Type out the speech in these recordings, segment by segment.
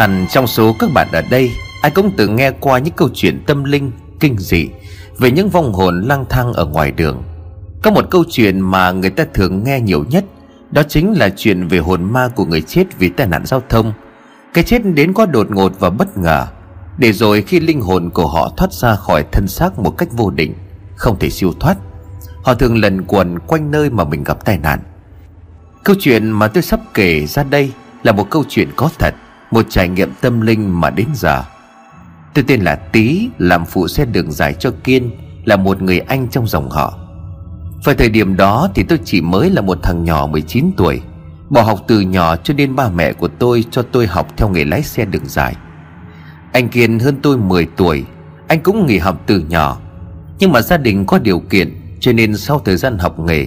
hẳn trong số các bạn ở đây, ai cũng từng nghe qua những câu chuyện tâm linh, kinh dị về những vong hồn lang thang ở ngoài đường. Có một câu chuyện mà người ta thường nghe nhiều nhất, đó chính là chuyện về hồn ma của người chết vì tai nạn giao thông. Cái chết đến quá đột ngột và bất ngờ, để rồi khi linh hồn của họ thoát ra khỏi thân xác một cách vô định, không thể siêu thoát, họ thường lần quần quanh nơi mà mình gặp tai nạn. Câu chuyện mà tôi sắp kể ra đây là một câu chuyện có thật một trải nghiệm tâm linh mà đến giờ. Tôi tên là tý, làm phụ xe đường dài cho kiên, là một người anh trong dòng họ. Vào thời điểm đó thì tôi chỉ mới là một thằng nhỏ 19 tuổi, Bỏ học từ nhỏ cho nên ba mẹ của tôi cho tôi học theo nghề lái xe đường dài. Anh Kiên hơn tôi 10 tuổi, Anh cũng nghỉ học từ nhỏ. Nhưng mà gia đình có điều kiện, Cho nên sau thời gian học nghề,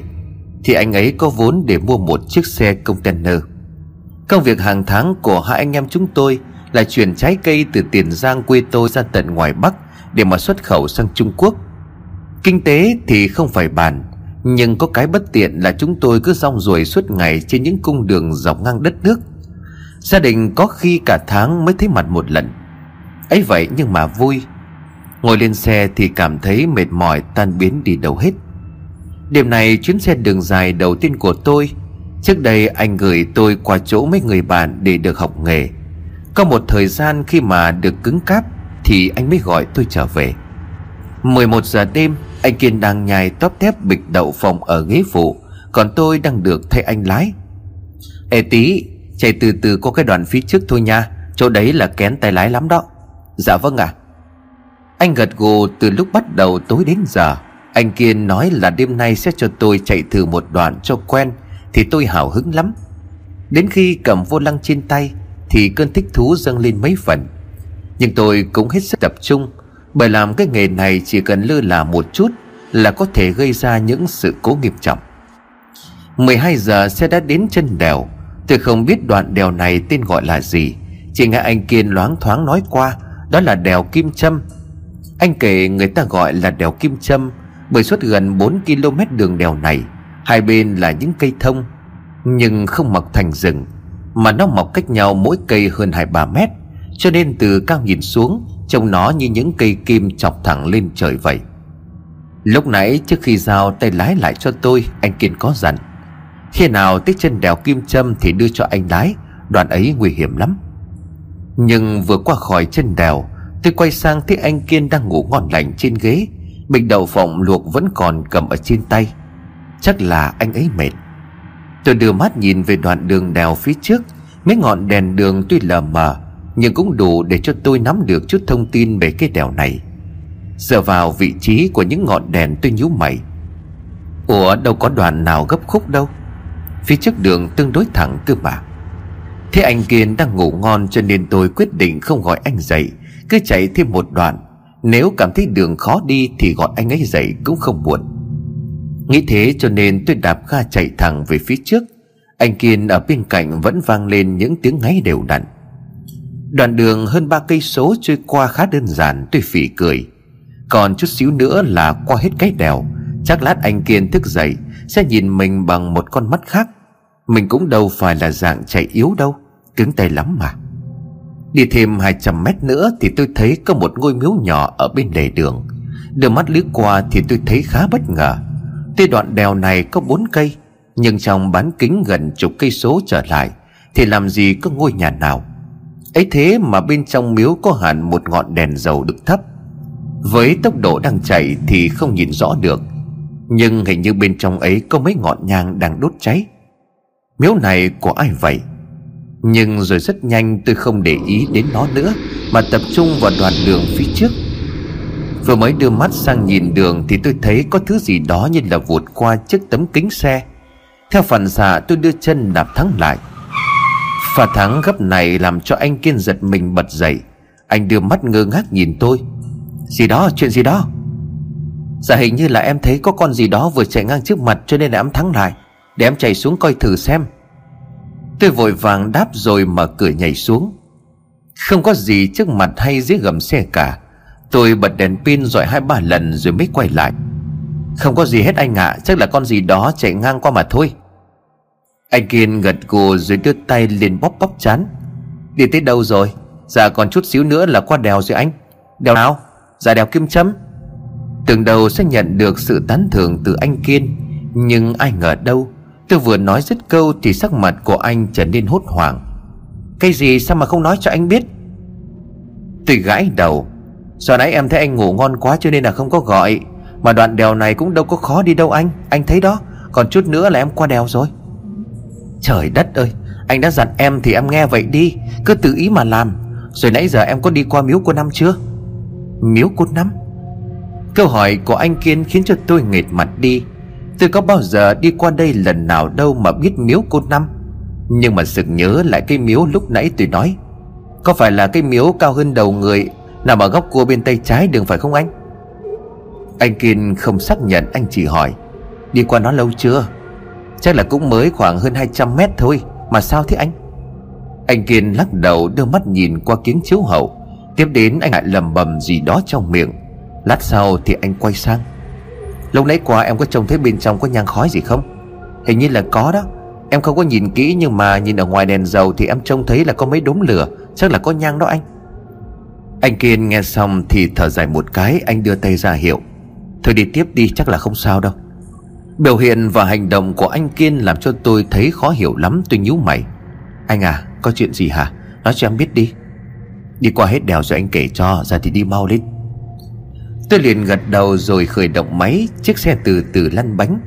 Thì anh ấy có vốn để mua một chiếc xe container. Công việc hàng tháng của hai anh em chúng tôi Là chuyển trái cây từ Tiền Giang, quê tôi ra tận ngoài Bắc Để mà xuất khẩu sang Trung Quốc. Kinh tế thì không phải bàn, nhưng có cái bất tiện là chúng tôi cứ rong ruổi suốt ngày trên những cung đường dọc ngang đất nước. Gia đình có khi cả tháng mới thấy mặt một lần. Ấy vậy nhưng mà vui. Ngồi lên xe thì cảm thấy mệt mỏi, tan biến đi đâu hết. Đêm này chuyến xe đường dài đầu tiên của tôi Trước đây anh gửi tôi qua chỗ mấy người bạn để được học nghề. Có một thời gian khi mà được cứng cáp Thì anh mới gọi tôi trở về. 11 giờ đêm, Anh Kiên đang nhai tóp tép bịch đậu phòng ở ghế phụ, Còn tôi đang được thay anh lái. Ê tí Chạy từ từ có cái đoạn phía trước thôi nha, Chỗ đấy là kén tay lái lắm đó. Dạ vâng ạ. À. Anh gật gù từ lúc bắt đầu tối đến giờ. Anh Kiên nói là đêm nay sẽ cho tôi chạy thử một đoạn cho quen thì tôi hào hứng lắm. Đến khi cầm vô lăng trên tay, Thì cơn thích thú dâng lên mấy phần. Nhưng tôi cũng hết sức tập trung, bởi làm cái nghề này chỉ cần lơ là một chút Là có thể gây ra những sự cố nghiêm trọng. 12 giờ xe đã đến chân đèo. Tôi không biết đoạn đèo này tên gọi là gì. Chỉ nghe anh Kiên loáng thoáng nói qua, Đó là đèo Kim Trâm Anh kể người ta gọi là đèo Kim Trâm Bởi suốt gần 4 km đường đèo này. Hai bên là những cây thông, Nhưng không mọc thành rừng, Mà nó mọc cách nhau mỗi cây hơn 2-3 mét, Cho nên từ cao nhìn xuống, Trông nó như những cây kim chọc thẳng lên trời vậy. Lúc nãy trước khi giao tay lái lại cho tôi, Anh Kiên có dặn, Khi nào tới chân đèo Kim Châm Thì đưa cho anh lái, Đoạn ấy nguy hiểm lắm. Nhưng vừa qua khỏi chân đèo, Tôi quay sang thấy anh Kiên đang ngủ ngon lành trên ghế Bình đậu phộng luộc vẫn còn cầm ở trên tay. Chắc là anh ấy mệt. Tôi đưa mắt nhìn về đoạn đường đèo phía trước. Mấy ngọn đèn đường tuy lờ mờ, nhưng cũng đủ để cho tôi nắm được chút thông tin về cái đèo này. Dựa vào vị trí của những ngọn đèn tôi nhíu mày. Ủa, đâu có đoạn nào gấp khúc đâu. Phía trước đường tương đối thẳng cơ mà. Thế anh Kiên đang ngủ ngon cho nên tôi quyết định không gọi anh dậy. Cứ chạy thêm một đoạn. Nếu cảm thấy đường khó đi thì gọi anh ấy dậy cũng không muộn. Nghĩ thế cho nên tôi đạp ga chạy thẳng về phía trước. Anh Kiên ở bên cạnh vẫn vang lên những tiếng ngáy đều đặn. Đoạn đường hơn ba cây số trôi qua khá đơn giản tôi phỉ cười. Còn chút xíu nữa là qua hết cái đèo, Chắc lát anh Kiên thức dậy, Sẽ nhìn mình bằng một con mắt khác. Mình cũng đâu phải là dạng chạy yếu đâu, Cứng tay lắm mà. Đi thêm 200 mét nữa Thì tôi thấy có một ngôi miếu nhỏ Ở bên lề đường. Đưa mắt lướt qua thì tôi thấy khá bất ngờ. Tuy đoạn đèo này có bốn cây, Nhưng trong bán kính gần chục cây số trở lại, Thì làm gì có ngôi nhà nào. Ấy thế mà bên trong miếu có hẳn một ngọn đèn dầu được thấp. Với tốc độ đang chạy thì không nhìn rõ được, nhưng hình như bên trong ấy có mấy ngọn nhang đang đốt cháy. Miếu này của ai vậy? Nhưng rồi rất nhanh tôi không để ý đến nó nữa, mà tập trung vào đoạn đường phía trước vừa mới đưa mắt sang nhìn đường thì tôi thấy có thứ gì đó như là vụt qua chiếc tấm kính xe. Theo phản xạ, tôi đưa chân đạp thắng lại. Pha thắng gấp này làm cho anh Kiên giật mình bật dậy. Anh đưa mắt ngơ ngác nhìn tôi. Gì đó, chuyện gì đó? Dạ hình như là em thấy có con gì đó vừa chạy ngang trước mặt cho nên là em thắng lại. Để em chạy xuống coi thử xem. Tôi vội vàng đáp rồi mở cửa nhảy xuống. Không có gì trước mặt hay dưới gầm xe cả. Tôi bật đèn pin rồi hai ba lần rồi mới quay lại. Không có gì hết anh ạ à, Chắc là con gì đó chạy ngang qua mà thôi. Anh Kiên gật gù rồi đưa tay lên bóp bóp chán. Đi tới đâu rồi? Dạ còn chút xíu nữa là qua đèo rồi anh. Đèo nào? Dạ đèo Kim chấm Tưởng đầu sẽ nhận được sự tán thưởng từ anh Kiên Nhưng ai ngờ đâu Tôi vừa nói dứt câu Thì sắc mặt của anh trở nên hốt hoảng. Cái gì sao mà không nói cho anh biết? Tôi gãi đầu. Giờ nãy em thấy anh ngủ ngon quá cho nên là không có gọi. Mà đoạn đèo này cũng đâu có khó đi đâu anh. Anh thấy đó. Còn chút nữa là em qua đèo rồi. Trời đất ơi. Anh đã dặn em thì em nghe vậy đi. Cứ tự ý mà làm. Rồi nãy giờ em có đi qua miếu cô Năm chưa? Miếu cô Năm? Câu hỏi của anh Kiên khiến cho tôi nghệt mặt đi. Tôi có bao giờ đi qua đây lần nào đâu mà biết miếu cô Năm? Nhưng mà sực nhớ lại cái miếu lúc nãy tôi nói. Có phải là cái miếu cao hơn đầu người Nằm ở góc cua bên tay trái đường phải không anh? Anh Kiên không xác nhận, anh chỉ hỏi, Đi qua nó lâu chưa? Chắc là cũng mới khoảng hơn 200 mét thôi, Mà sao thế anh? Anh Kiên lắc đầu, đưa mắt nhìn qua kiến chiếu hậu. Tiếp đến anh lại lầm bầm gì đó trong miệng. Lát sau thì anh quay sang. Lúc nãy qua em có trông thấy bên trong có nhang khói gì không? Hình như là có đó. Em không có nhìn kỹ nhưng mà nhìn ở ngoài đèn dầu Thì em trông thấy là có mấy đốm lửa. Chắc là có nhang đó anh. Anh Kiên nghe xong thì thở dài một cái, Anh đưa tay ra hiệu. Thôi đi tiếp đi, chắc là không sao đâu. Biểu hiện và hành động của anh Kiên Làm cho tôi thấy khó hiểu lắm, Tôi nhíu mày. Anh à có chuyện gì hả? Nói cho em biết đi. Đi qua hết đèo rồi anh kể cho, Ra thì đi mau lên. Tôi liền gật đầu rồi khởi động máy, Chiếc xe từ từ lăn bánh.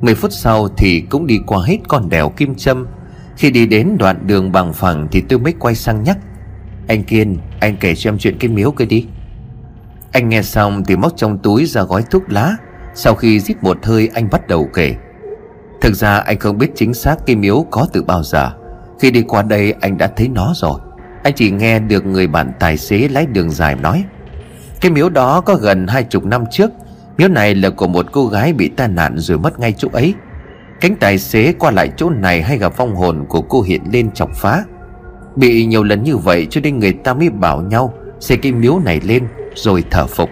Mười phút sau thì cũng đi qua hết con đèo Kim Châm. Khi đi đến đoạn đường bằng phẳng Thì tôi mới quay sang nhắc. Anh Kiên, Anh kể cho em chuyện cái miếu kia đi. Anh nghe xong thì móc trong túi ra gói thuốc lá. Sau khi rít một hơi, anh bắt đầu kể. Thực ra anh không biết chính xác cái miếu có từ bao giờ. Khi đi qua đây, anh đã thấy nó rồi. Anh chỉ nghe được người bạn tài xế lái đường dài nói, cái miếu đó có gần hai chục năm trước. Miếu này là của một cô gái bị tai nạn rồi mất ngay chỗ ấy. Cánh tài xế qua lại chỗ này hay gặp phong hồn của cô hiện lên chọc phá. Bị nhiều lần như vậy cho nên người ta mới bảo nhau Xây cái miếu này lên, rồi thờ phục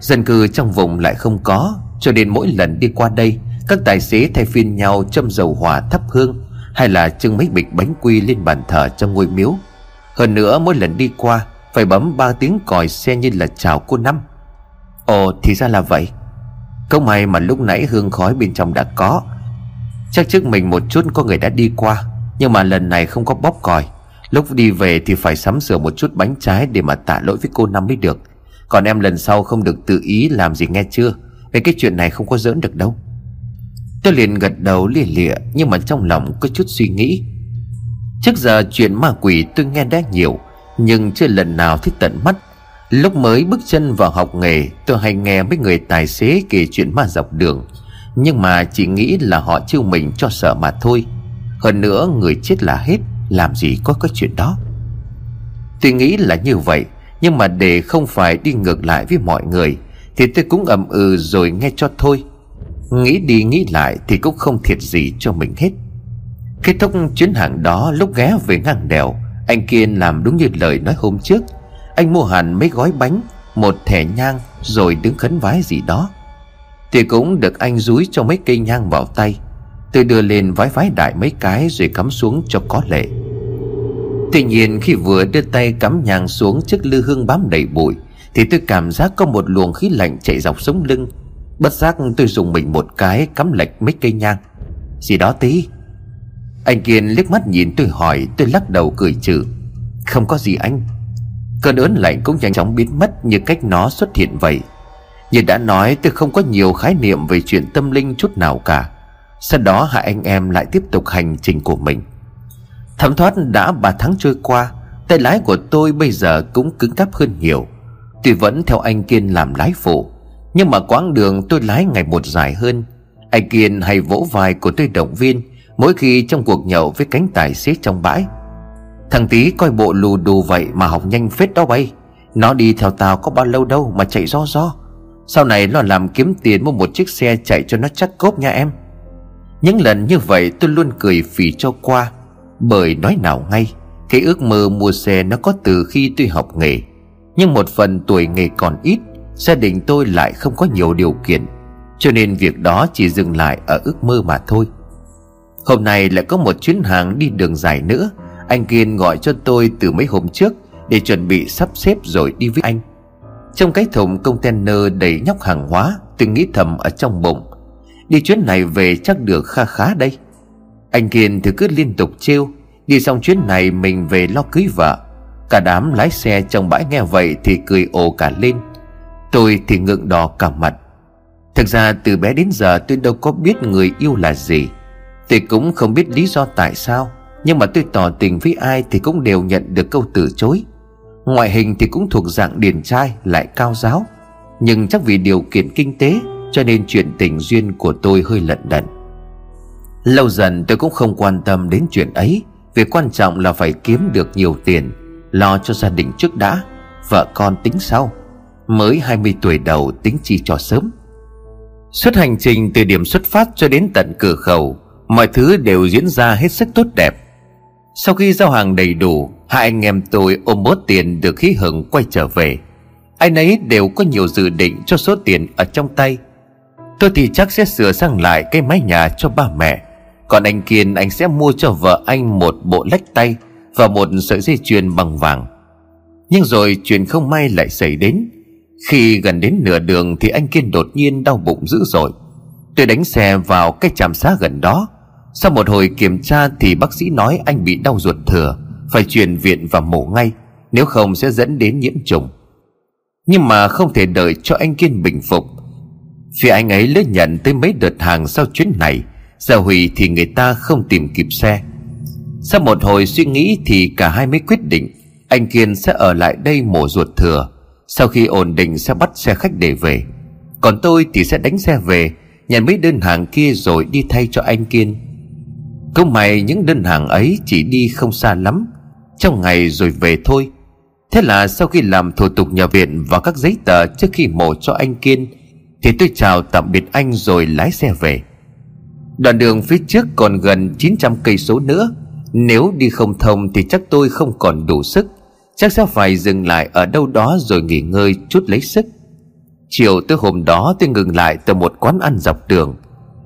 Dân cư trong vùng lại không có, Cho nên mỗi lần đi qua đây, Các tài xế thay phiên nhau châm dầu hỏa thắp hương Hay là trưng mấy bịch bánh quy lên bàn thờ trong ngôi miếu. Hơn nữa, mỗi lần đi qua, phải bấm ba tiếng còi xe như là chào cô Năm. Ồ, thì ra là vậy. Không may mà lúc nãy hương khói bên trong đã có. Chắc trước mình một chút có người đã đi qua. Nhưng mà lần này không có bóp còi. Lúc đi về thì phải sắm sửa một chút bánh trái Để mà tạ lỗi với cô Năm mới được. Còn em lần sau không được tự ý làm gì nghe chưa? Về cái chuyện này không có giỡn được đâu. Tôi liền gật đầu lìa lịa, Nhưng mà trong lòng có chút suy nghĩ. Trước giờ chuyện ma quỷ tôi nghe đã nhiều, nhưng chưa lần nào thấy tận mắt. Lúc mới bước chân vào học nghề, Tôi hay nghe mấy người tài xế kể chuyện ma dọc đường. Nhưng mà chỉ nghĩ là họ chiêu mình cho sợ mà thôi. Hơn nữa người chết là hết, Làm gì có cái chuyện đó. Tôi nghĩ là như vậy, Nhưng mà để không phải đi ngược lại với mọi người, Thì tôi cũng ậm ừ rồi nghe cho thôi. Nghĩ đi nghĩ lại thì cũng không thiệt gì cho mình hết. Kết thúc chuyến hàng đó, lúc ghé về ngang đèo, anh Kiên làm đúng như lời nói hôm trước. Anh mua hẳn mấy gói bánh, Một thẻ nhang, Rồi đứng khấn vái gì đó. Thì cũng được anh rúi cho mấy cây nhang vào tay. Tôi đưa lên vái vái đại mấy cái Rồi cắm xuống cho có lệ. Tuy nhiên khi vừa đưa tay cắm nhang xuống Chiếc lư hương bám đầy bụi, Thì tôi cảm giác có một luồng khí lạnh chạy dọc sống lưng. Bất giác tôi dùng mình một cái Cắm lệch mấy cây nhang. Gì đó tí. Anh Kiên liếc mắt nhìn tôi hỏi, Tôi lắc đầu cười trừ. Không có gì anh. Cơn ớn lạnh cũng nhanh chóng biến mất Như cách nó xuất hiện vậy. Như đã nói, tôi không có nhiều khái niệm Về chuyện tâm linh chút nào cả. Sau đó hai anh em lại tiếp tục hành trình của mình. Thẩm thoát đã 3 tháng trôi qua, Tay lái của tôi bây giờ cũng cứng cáp hơn nhiều. Tuy vẫn theo anh Kiên làm lái phụ, Nhưng mà quãng đường tôi lái ngày một dài hơn. Anh Kiên hay vỗ vai của tôi động viên, Mỗi khi trong cuộc nhậu với cánh tài xế trong bãi. Thằng tí coi bộ lù đù vậy mà học nhanh phết đó bay. Nó đi theo tao có bao lâu đâu mà chạy do do. Sau này nó làm kiếm tiền mua một chiếc xe chạy cho nó chắc cốp nha em. Những lần như vậy tôi luôn cười phì cho qua. Bởi nói nào ngay, Cái ước mơ mua xe nó có từ khi tôi học nghề. Nhưng một phần tuổi nghề còn ít, Gia đình tôi lại không có nhiều điều kiện. Cho nên việc đó chỉ dừng lại ở ước mơ mà thôi. Hôm nay lại có một chuyến hàng đi đường dài nữa. Anh Kiên gọi cho tôi từ mấy hôm trước Để chuẩn bị sắp xếp rồi đi với anh. Trong cái thùng container đầy nhóc hàng hóa, Tôi nghĩ thầm ở trong bụng. Đi chuyến này về chắc được kha khá đây. Anh Kiên thì cứ liên tục trêu. Đi xong chuyến này mình về lo cưới vợ. Cả đám lái xe trong bãi nghe vậy Thì cười ồ cả lên. Tôi thì ngượng đỏ cả mặt. Thực ra từ bé đến giờ tôi đâu có biết người yêu là gì. Tôi cũng không biết lý do tại sao. Nhưng mà tôi tỏ tình với ai thì cũng đều nhận được câu từ chối. Ngoại hình thì cũng thuộc dạng điển trai, lại cao giáo. Nhưng chắc vì điều kiện kinh tế cho nên chuyện tình duyên của tôi hơi lận đận. Lâu dần tôi cũng không quan tâm đến chuyện ấy Việc quan trọng là phải kiếm được nhiều tiền, Lo cho gia đình trước đã, Vợ con tính sau. Mới 20 tuổi đầu tính chi cho sớm. Suốt hành trình từ điểm xuất phát cho đến tận cửa khẩu, Mọi thứ đều diễn ra hết sức tốt đẹp. Sau khi giao hàng đầy đủ, Hai anh em tôi ôm bớt tiền được khí hưởng quay trở về. Ai nấy đều có nhiều dự định cho số tiền ở trong tay Tôi thì chắc sẽ sửa sang lại cái mái nhà cho ba mẹ. Còn anh Kiên, anh sẽ mua cho vợ anh một bộ lách tay Và một sợi dây chuyền bằng vàng. Nhưng rồi chuyện không may lại xảy đến. Khi gần đến nửa đường thì anh Kiên đột nhiên đau bụng dữ dội. Tôi đánh xe vào cái trạm xá gần đó. Sau một hồi kiểm tra thì bác sĩ nói anh bị đau ruột thừa, Phải chuyển viện và mổ ngay, Nếu không sẽ dẫn đến nhiễm trùng. Nhưng mà không thể đợi cho anh Kiên bình phục. Phía anh ấy lấy nhận tới mấy đợt hàng sau chuyến này Giờ hủy thì người ta không tìm kịp xe. Sau một hồi suy nghĩ thì cả hai mới quyết định, Anh Kiên sẽ ở lại đây mổ ruột thừa. Sau khi ổn định sẽ bắt xe khách để về. Còn tôi thì sẽ đánh xe về, Nhận mấy đơn hàng kia rồi đi thay cho anh Kiên. Cũng may những đơn hàng ấy chỉ đi không xa lắm, Trong ngày rồi về thôi. Thế là sau khi làm thủ tục nhà viện và các giấy tờ trước khi mổ cho anh Kiên thì tôi chào tạm biệt anh rồi lái xe về. Đoạn đường phía trước còn gần 900 cây số nữa. Nếu đi không thông thì chắc tôi không còn đủ sức. Chắc sẽ phải dừng lại ở đâu đó rồi nghỉ ngơi chút lấy sức. Chiều tới hôm đó tôi ngừng lại tại một quán ăn dọc đường.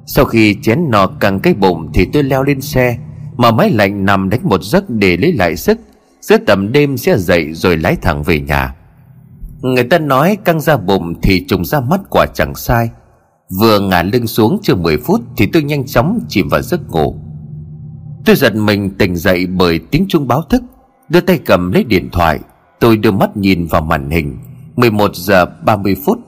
Sau khi chén no căng cái bụng thì tôi leo lên xe, Mà máy lạnh nằm đánh một giấc để lấy lại sức. Giữa tầm đêm sẽ dậy rồi lái thẳng về nhà. Người ta nói căng ra bụng thì trùng ra mắt quả chẳng sai. Vừa ngả lưng xuống chưa 10 phút Thì tôi nhanh chóng chìm vào giấc ngủ. Tôi giật mình tỉnh dậy bởi tiếng chuông báo thức. Đưa tay cầm lấy điện thoại, Tôi đưa mắt nhìn vào màn hình. 11 giờ 30 phút.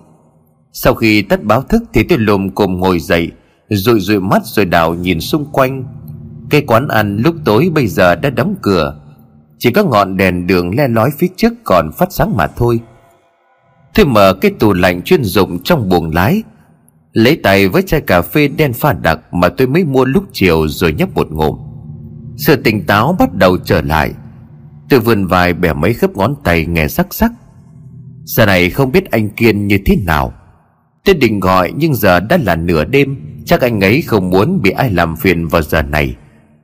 Sau khi tắt báo thức thì tôi lùm cồm ngồi dậy, Rụi rụi mắt rồi đảo nhìn xung quanh. Cái quán ăn lúc tối bây giờ đã đóng cửa. Chỉ có ngọn đèn đường le lói phía trước còn phát sáng mà thôi. Tôi mở cái tủ lạnh chuyên dụng trong buồng lái. Lấy tay với chai cà phê đen pha đặc Mà tôi mới mua lúc chiều rồi nhấp một ngụm. Sự tỉnh táo bắt đầu trở lại. Tôi vươn vai bẻ mấy khớp ngón tay nghe sắc sắc. Giờ này không biết anh Kiên như thế nào. Tôi định gọi nhưng giờ đã là nửa đêm, Chắc anh ấy không muốn bị ai làm phiền vào giờ này.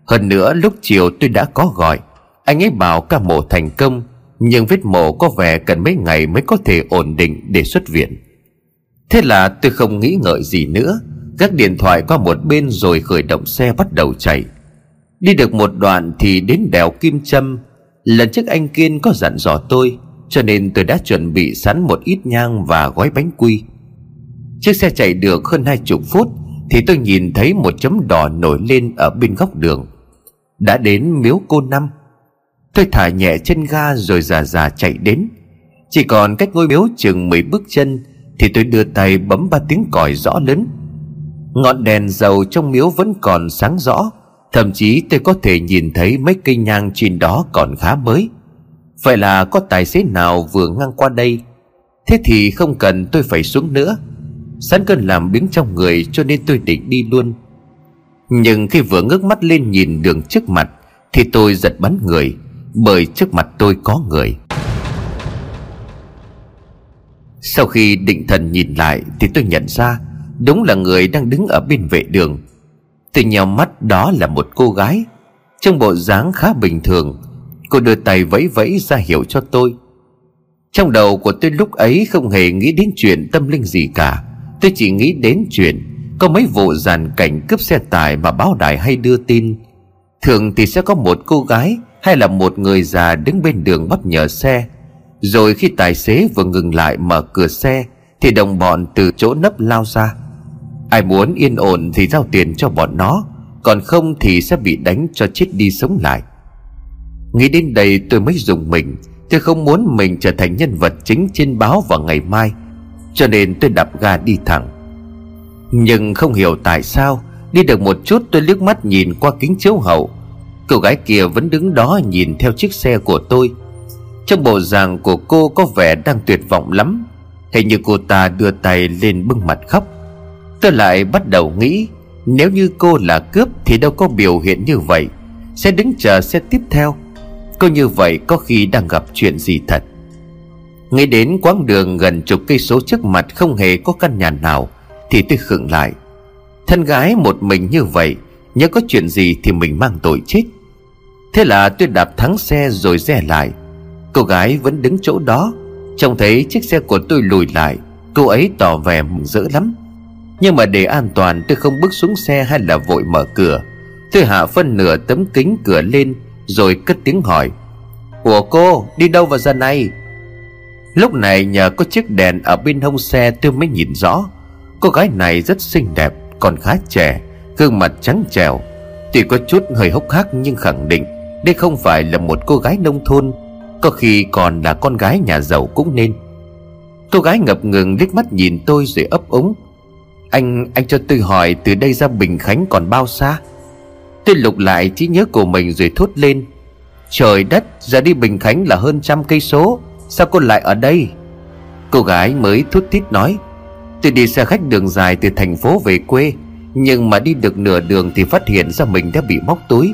Hơn nữa lúc chiều tôi đã có gọi. Anh ấy bảo ca mổ thành công nhưng vết mổ có vẻ cần mấy ngày mới có thể ổn định để xuất viện. Thế là tôi không nghĩ ngợi gì nữa. Gác điện thoại qua một bên rồi khởi động xe bắt đầu chạy. Đi được một đoạn thì đến đèo Kim Trâm Lần trước anh Kiên có dặn dò tôi, Cho nên tôi đã chuẩn bị sẵn một ít nhang và gói bánh quy. Chiếc xe chạy được hơn hai chục phút Thì tôi nhìn thấy một chấm đỏ nổi lên ở bên góc đường. Đã đến miếu cô năm. Tôi thả nhẹ chân ga rồi già già chạy đến. Chỉ còn cách ngôi miếu chừng 10 bước chân thì tôi đưa tay bấm ba tiếng còi rõ lớn. Ngọn đèn dầu trong miếu vẫn còn sáng rõ, Thậm chí tôi có thể nhìn thấy mấy cây nhang trên đó còn khá mới. Vậy là có tài xế nào vừa ngang qua đây? Thế thì không cần tôi phải xuống nữa. Sẵn cơn làm biếng trong người cho nên tôi định đi luôn. Nhưng khi vừa ngước mắt lên nhìn đường trước mặt Thì tôi giật bắn người. Bởi trước mặt tôi có người. Sau khi định thần nhìn lại Thì tôi nhận ra Đúng là người đang đứng ở bên vệ đường. Tôi nhào mắt, đó là một cô gái. Trong bộ dáng khá bình thường. Cô đưa tay vẫy vẫy ra hiệu cho tôi. Trong đầu của tôi lúc ấy không hề nghĩ đến chuyện tâm linh gì cả. Tôi chỉ nghĩ đến chuyện Có mấy vụ giàn cảnh cướp xe tải mà báo đài hay đưa tin. Thường thì sẽ có một cô gái hay là một người già đứng bên đường bắp nhờ xe. Rồi khi tài xế vừa ngừng lại mở cửa xe, Thì đồng bọn từ chỗ nấp lao ra. Ai muốn yên ổn thì giao tiền cho bọn nó, Còn không thì sẽ bị đánh cho chết đi sống lại. Nghĩ đến đây tôi mới dùng mình Tôi không muốn mình trở thành nhân vật chính trên báo vào ngày mai, Cho nên tôi đạp ga đi thẳng. Nhưng không hiểu tại sao, Đi được một chút tôi liếc mắt nhìn qua kính chiếu hậu Cô gái kia vẫn đứng đó nhìn theo chiếc xe của tôi. Trong bộ dạng của cô có vẻ đang tuyệt vọng lắm. Hình như cô ta đưa tay lên bưng mặt khóc. Tôi lại bắt đầu nghĩ, Nếu như cô là cướp thì đâu có biểu hiện như vậy. Sẽ đứng chờ xe tiếp theo. Cô như vậy có khi đang gặp chuyện gì thật. Nghĩ đến quãng đường gần chục cây số trước mặt không hề có căn nhà nào, Thì tôi khựng lại. Thân gái một mình như vậy, Nhớ có chuyện gì thì mình mang tội chết. Thế là tôi đạp thắng xe rồi rẽ lại. Cô gái vẫn đứng chỗ đó. Trông thấy chiếc xe của tôi lùi lại, Cô ấy tỏ vẻ mừng rỡ lắm. Nhưng mà để an toàn, tôi không bước xuống xe hay là vội mở cửa. Tôi hạ phân nửa tấm kính cửa lên, Rồi cất tiếng hỏi. Ủa cô, đi đâu vào giờ này? Lúc này nhờ có chiếc đèn ở bên hông xe tôi mới nhìn rõ. Cô gái này rất xinh đẹp, Còn khá trẻ, Gương mặt trắng trẻo. Tuy có chút hơi hốc hác nhưng khẳng định đây không phải là một cô gái nông thôn Có khi còn là con gái nhà giàu cũng nên. Cô gái ngập ngừng liếc mắt nhìn tôi rồi ấp úng. Anh, anh cho tôi hỏi từ đây ra Bình Khánh còn bao xa? Tôi lục lại trí nhớ của mình rồi thốt lên. Trời đất ra đi Bình Khánh là hơn trăm cây số Sao cô lại ở đây? Cô gái mới thút thít nói Tôi đi xe khách đường dài từ thành phố về quê Nhưng mà đi được nửa đường Thì phát hiện ra mình đã bị móc túi.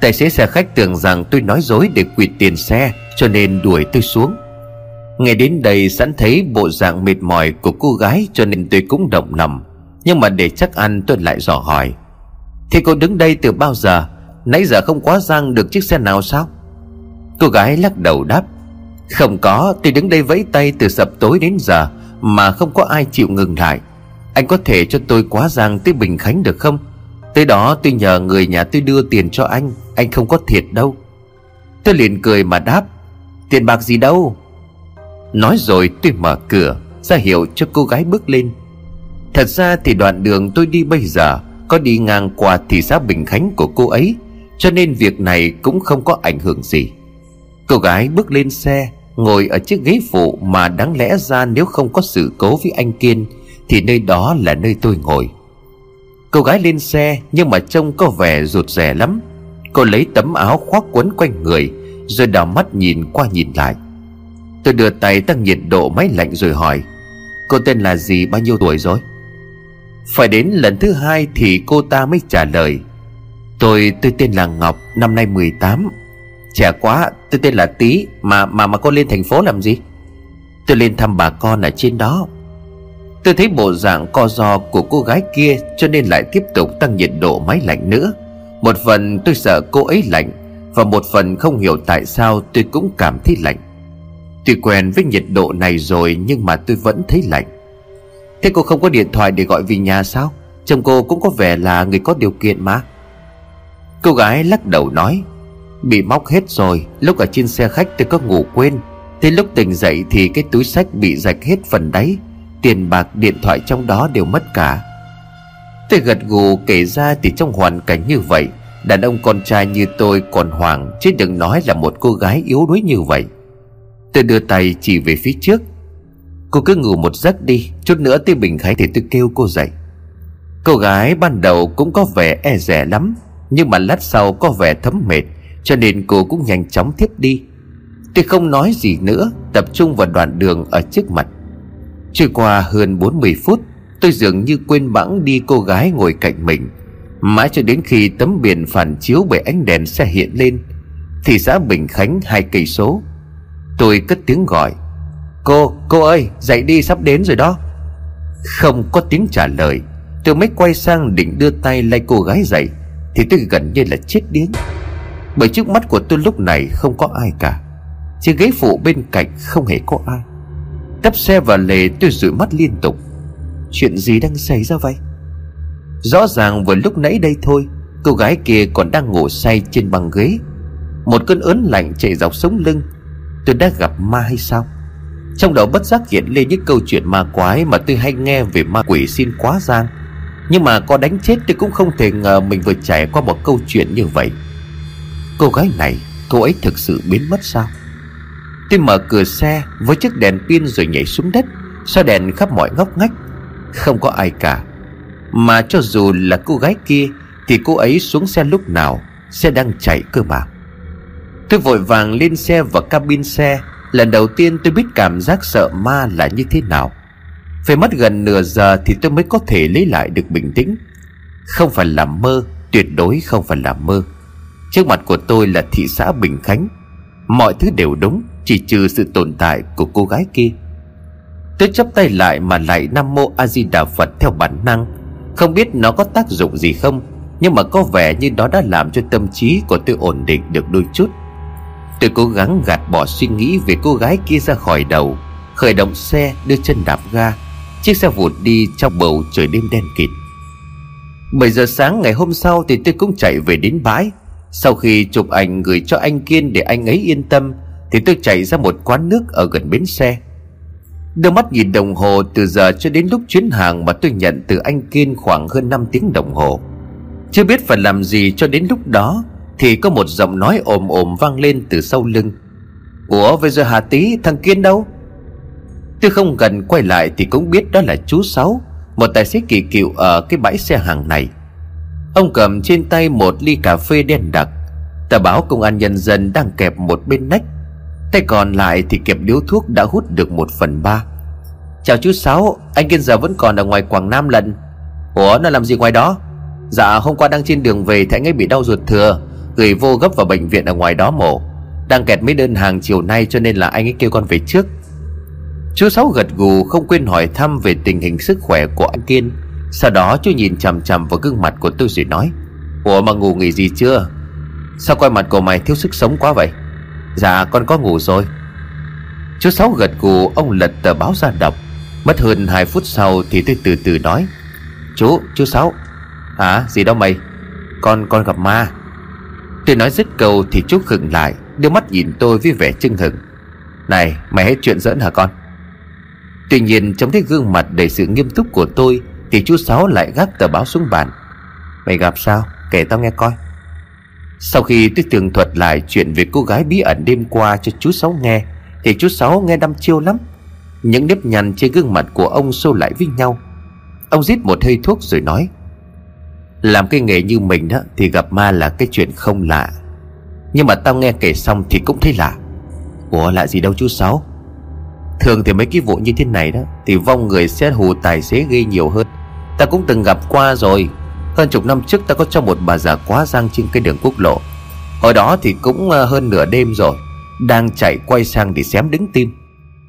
Tài xế xe khách tưởng rằng tôi nói dối Để quỵt tiền xe, Cho nên đuổi tôi xuống. Nghe đến đây, sẵn thấy bộ dạng mệt mỏi của cô gái, Cho nên tôi cũng động lòng Nhưng mà để chắc ăn, tôi lại dò hỏi. Thì cô đứng đây từ bao giờ? Nãy giờ không quá giang được chiếc xe nào sao? Cô gái lắc đầu đáp. Không có, tôi đứng đây vẫy tay từ sập tối đến giờ, Mà không có ai chịu ngừng lại. Anh có thể cho tôi quá giang tới Bình Khánh được không? Tới đó tôi nhờ người nhà tôi đưa tiền cho anh Anh không có thiệt đâu. Tôi liền cười mà đáp, Tiền bạc gì đâu. Nói rồi tôi mở cửa, ra hiệu cho cô gái bước lên. Thật ra thì đoạn đường tôi đi bây giờ Có đi ngang qua thị xã Bình Khánh của cô ấy, Cho nên việc này cũng không có ảnh hưởng gì. Cô gái bước lên xe, Ngồi ở chiếc ghế phụ Mà đáng lẽ ra nếu không có sự cố với anh Kiên, Thì nơi đó là nơi tôi ngồi. Cô gái lên xe Nhưng mà trông có vẻ rụt rè lắm. Cô lấy tấm áo khoác quấn quanh người, Rồi đào mắt nhìn qua nhìn lại. Tôi đưa tay tăng nhiệt độ máy lạnh rồi hỏi, Cô tên là gì? Bao nhiêu tuổi rồi? Phải đến lần thứ hai thì cô ta mới trả lời, Tôi tôi tên là Ngọc, Năm nay 18 Trẻ quá, tôi tên là Tý, Mà mà mà cô lên thành phố làm gì? Tôi lên thăm bà con ở trên đó. Tôi thấy bộ dạng co do của cô gái kia Cho nên lại tiếp tục tăng nhiệt độ máy lạnh nữa. Một phần tôi sợ cô ấy lạnh Và một phần không hiểu tại sao tôi cũng cảm thấy lạnh. Tuy quen với nhiệt độ này rồi Nhưng mà tôi vẫn thấy lạnh. Thế cô không có điện thoại để gọi về nhà sao? Chồng cô cũng có vẻ là người có điều kiện mà. Cô gái lắc đầu nói, Bị móc hết rồi, Lúc ở trên xe khách tôi có ngủ quên. Thế lúc tỉnh dậy thì cái túi sách bị rạch hết phần đáy Tiền bạc điện thoại trong đó đều mất cả. Tôi gật gù kể ra thì trong hoàn cảnh như vậy, Đàn ông con trai như tôi còn hoảng, Chứ đừng nói là một cô gái yếu đuối như vậy. Tôi đưa tay chỉ về phía trước. Cô cứ ngủ một giấc đi, Chút nữa tới Bình Khánh thì tôi kêu cô dậy. Cô gái ban đầu cũng có vẻ e rẻ lắm, Nhưng mà lát sau có vẻ thấm mệt, Cho nên cô cũng nhanh chóng thiếp đi. Tôi không nói gì nữa, Tập trung vào đoạn đường ở trước mặt. Trôi qua hơn 40 phút Tôi dường như quên bẵng đi cô gái ngồi cạnh mình. Mãi cho đến khi tấm biển phản chiếu bởi ánh đèn xe hiện lên Thị xã Bình Khánh hai cây số. Tôi cất tiếng gọi. Cô, cô ơi, dậy đi sắp đến rồi đó. Không có tiếng trả lời Tôi mới quay sang định đưa tay lay cô gái dậy Thì tôi gần như là chết điếng. Bởi trước mắt của tôi lúc này không có ai cả Chiếc ghế phụ bên cạnh không hề có ai. Tấp xe vào lề tôi rủi mắt liên tục. Chuyện gì đang xảy ra vậy? Rõ ràng vừa lúc nãy đây thôi, Cô gái kia còn đang ngủ say trên băng ghế. Một cơn ớn lạnh chạy dọc sống lưng. Tôi đã gặp ma hay sao? Trong đầu bất giác hiện lên những câu chuyện ma quái Mà tôi hay nghe về ma quỷ xin quá giang Nhưng mà có đánh chết tôi cũng không thể ngờ Mình vừa trải qua một câu chuyện như vậy. Cô gái này, Cô ấy thực sự biến mất sao? Tôi mở cửa xe với chiếc đèn pin rồi nhảy xuống đất, soi đèn khắp mọi ngóc ngách. Không có ai cả, Mà cho dù là cô gái kia Thì cô ấy xuống xe lúc nào Xe đang chạy cơ mà. Tôi vội vàng lên xe và cabin xe. Lần đầu tiên tôi biết cảm giác sợ ma là như thế nào. Phải mất gần nửa giờ thì tôi mới có thể lấy lại được bình tĩnh. Không phải là mơ, Tuyệt đối không phải là mơ. Trước mặt của tôi là thị xã Bình Khánh. Mọi thứ đều đúng. Chỉ trừ sự tồn tại của cô gái kia. Tôi chấp tay lại mà lại Nam Mô A Di Đà Phật theo bản năng. Không biết nó có tác dụng gì không, Nhưng mà có vẻ như đó đã làm cho tâm trí của tôi ổn định được đôi chút. Tôi cố gắng gạt bỏ suy nghĩ về cô gái kia ra khỏi đầu, Khởi động xe đưa chân đạp ga, Chiếc xe vụt đi trong bầu trời đêm đen kịt. 7 giờ sáng ngày hôm sau thì tôi cũng chạy về đến bãi. Sau khi chụp ảnh gửi cho anh Kiên để anh ấy yên tâm thì tôi chạy ra một quán nước ở gần bến xe. Đưa mắt nhìn đồng hồ từ giờ cho đến lúc chuyến hàng mà tôi nhận từ anh Kiên khoảng hơn 5 tiếng đồng hồ. Chưa biết phải làm gì cho đến lúc đó Thì có một giọng nói ồm ồm vang lên từ sau lưng. Ủa bây giờ Hà Tý, thằng Kiên đâu? Tôi không gần quay lại thì cũng biết đó là chú Sáu, Một tài xế kỳ cựu ở cái bãi xe hàng này. Ông cầm trên tay một ly cà phê đen đặc. Tờ báo công an nhân dân đang kẹp một bên nách. Tay còn lại thì kẹp điếu thuốc đã hút được một phần ba. Chào chú Sáu, Anh Kiên giờ vẫn còn ở ngoài Quảng Nam lần Ủa, nó làm gì ngoài đó? Dạ hôm qua đang trên đường về Thì anh ấy bị đau ruột thừa Gửi vô gấp vào bệnh viện ở ngoài đó mổ. Đang kẹt mấy đơn hàng chiều nay cho nên là anh ấy kêu con về trước. Chú Sáu gật gù, không quên hỏi thăm về tình hình sức khỏe của anh Kiên. Sau đó chú nhìn chằm chằm vào gương mặt của tôi rồi nói, Ủa mà ngủ nghỉ gì chưa? Sao quay mặt của mày thiếu sức sống quá vậy? Dạ con có ngủ rồi. Chú Sáu gật gù ông lật tờ báo ra đọc. Mất hơn 2 phút sau thì tôi từ từ nói. Chú, chú Sáu. Hả, gì đâu mày? Con, con gặp ma. Tôi nói dứt câu thì chú khựng lại Đưa mắt nhìn tôi với vẻ chưng hừng Này, mày hết chuyện giỡn hả con? Tuy nhiên trong thấy gương mặt đầy sự nghiêm túc của tôi Thì chú Sáu lại gác tờ báo xuống bàn. Mày gặp sao, kể tao nghe coi sau khi tôi tường thuật lại chuyện về cô gái bí ẩn đêm qua cho chú Sáu nghe, Thì chú Sáu nghe đăm chiêu lắm. Những nếp nhăn trên gương mặt của ông xô lại với nhau. Ông rít một hơi thuốc rồi nói, Làm cái nghề như mình đó Thì gặp ma là cái chuyện không lạ. Nhưng mà tao nghe kể xong thì cũng thấy lạ. Ủa, lạ gì đâu chú Sáu. Thường thì mấy cái vụ như thế này đó, Thì vong người sẽ hù tài xế gây nhiều hơn. Ta cũng từng gặp qua rồi hơn chục năm trước ta có cho một bà già quá giang trên cái đường quốc lộ. Hồi đó thì cũng ờ, hơn nửa đêm rồi, Đang chạy quay sang để xém đứng tim.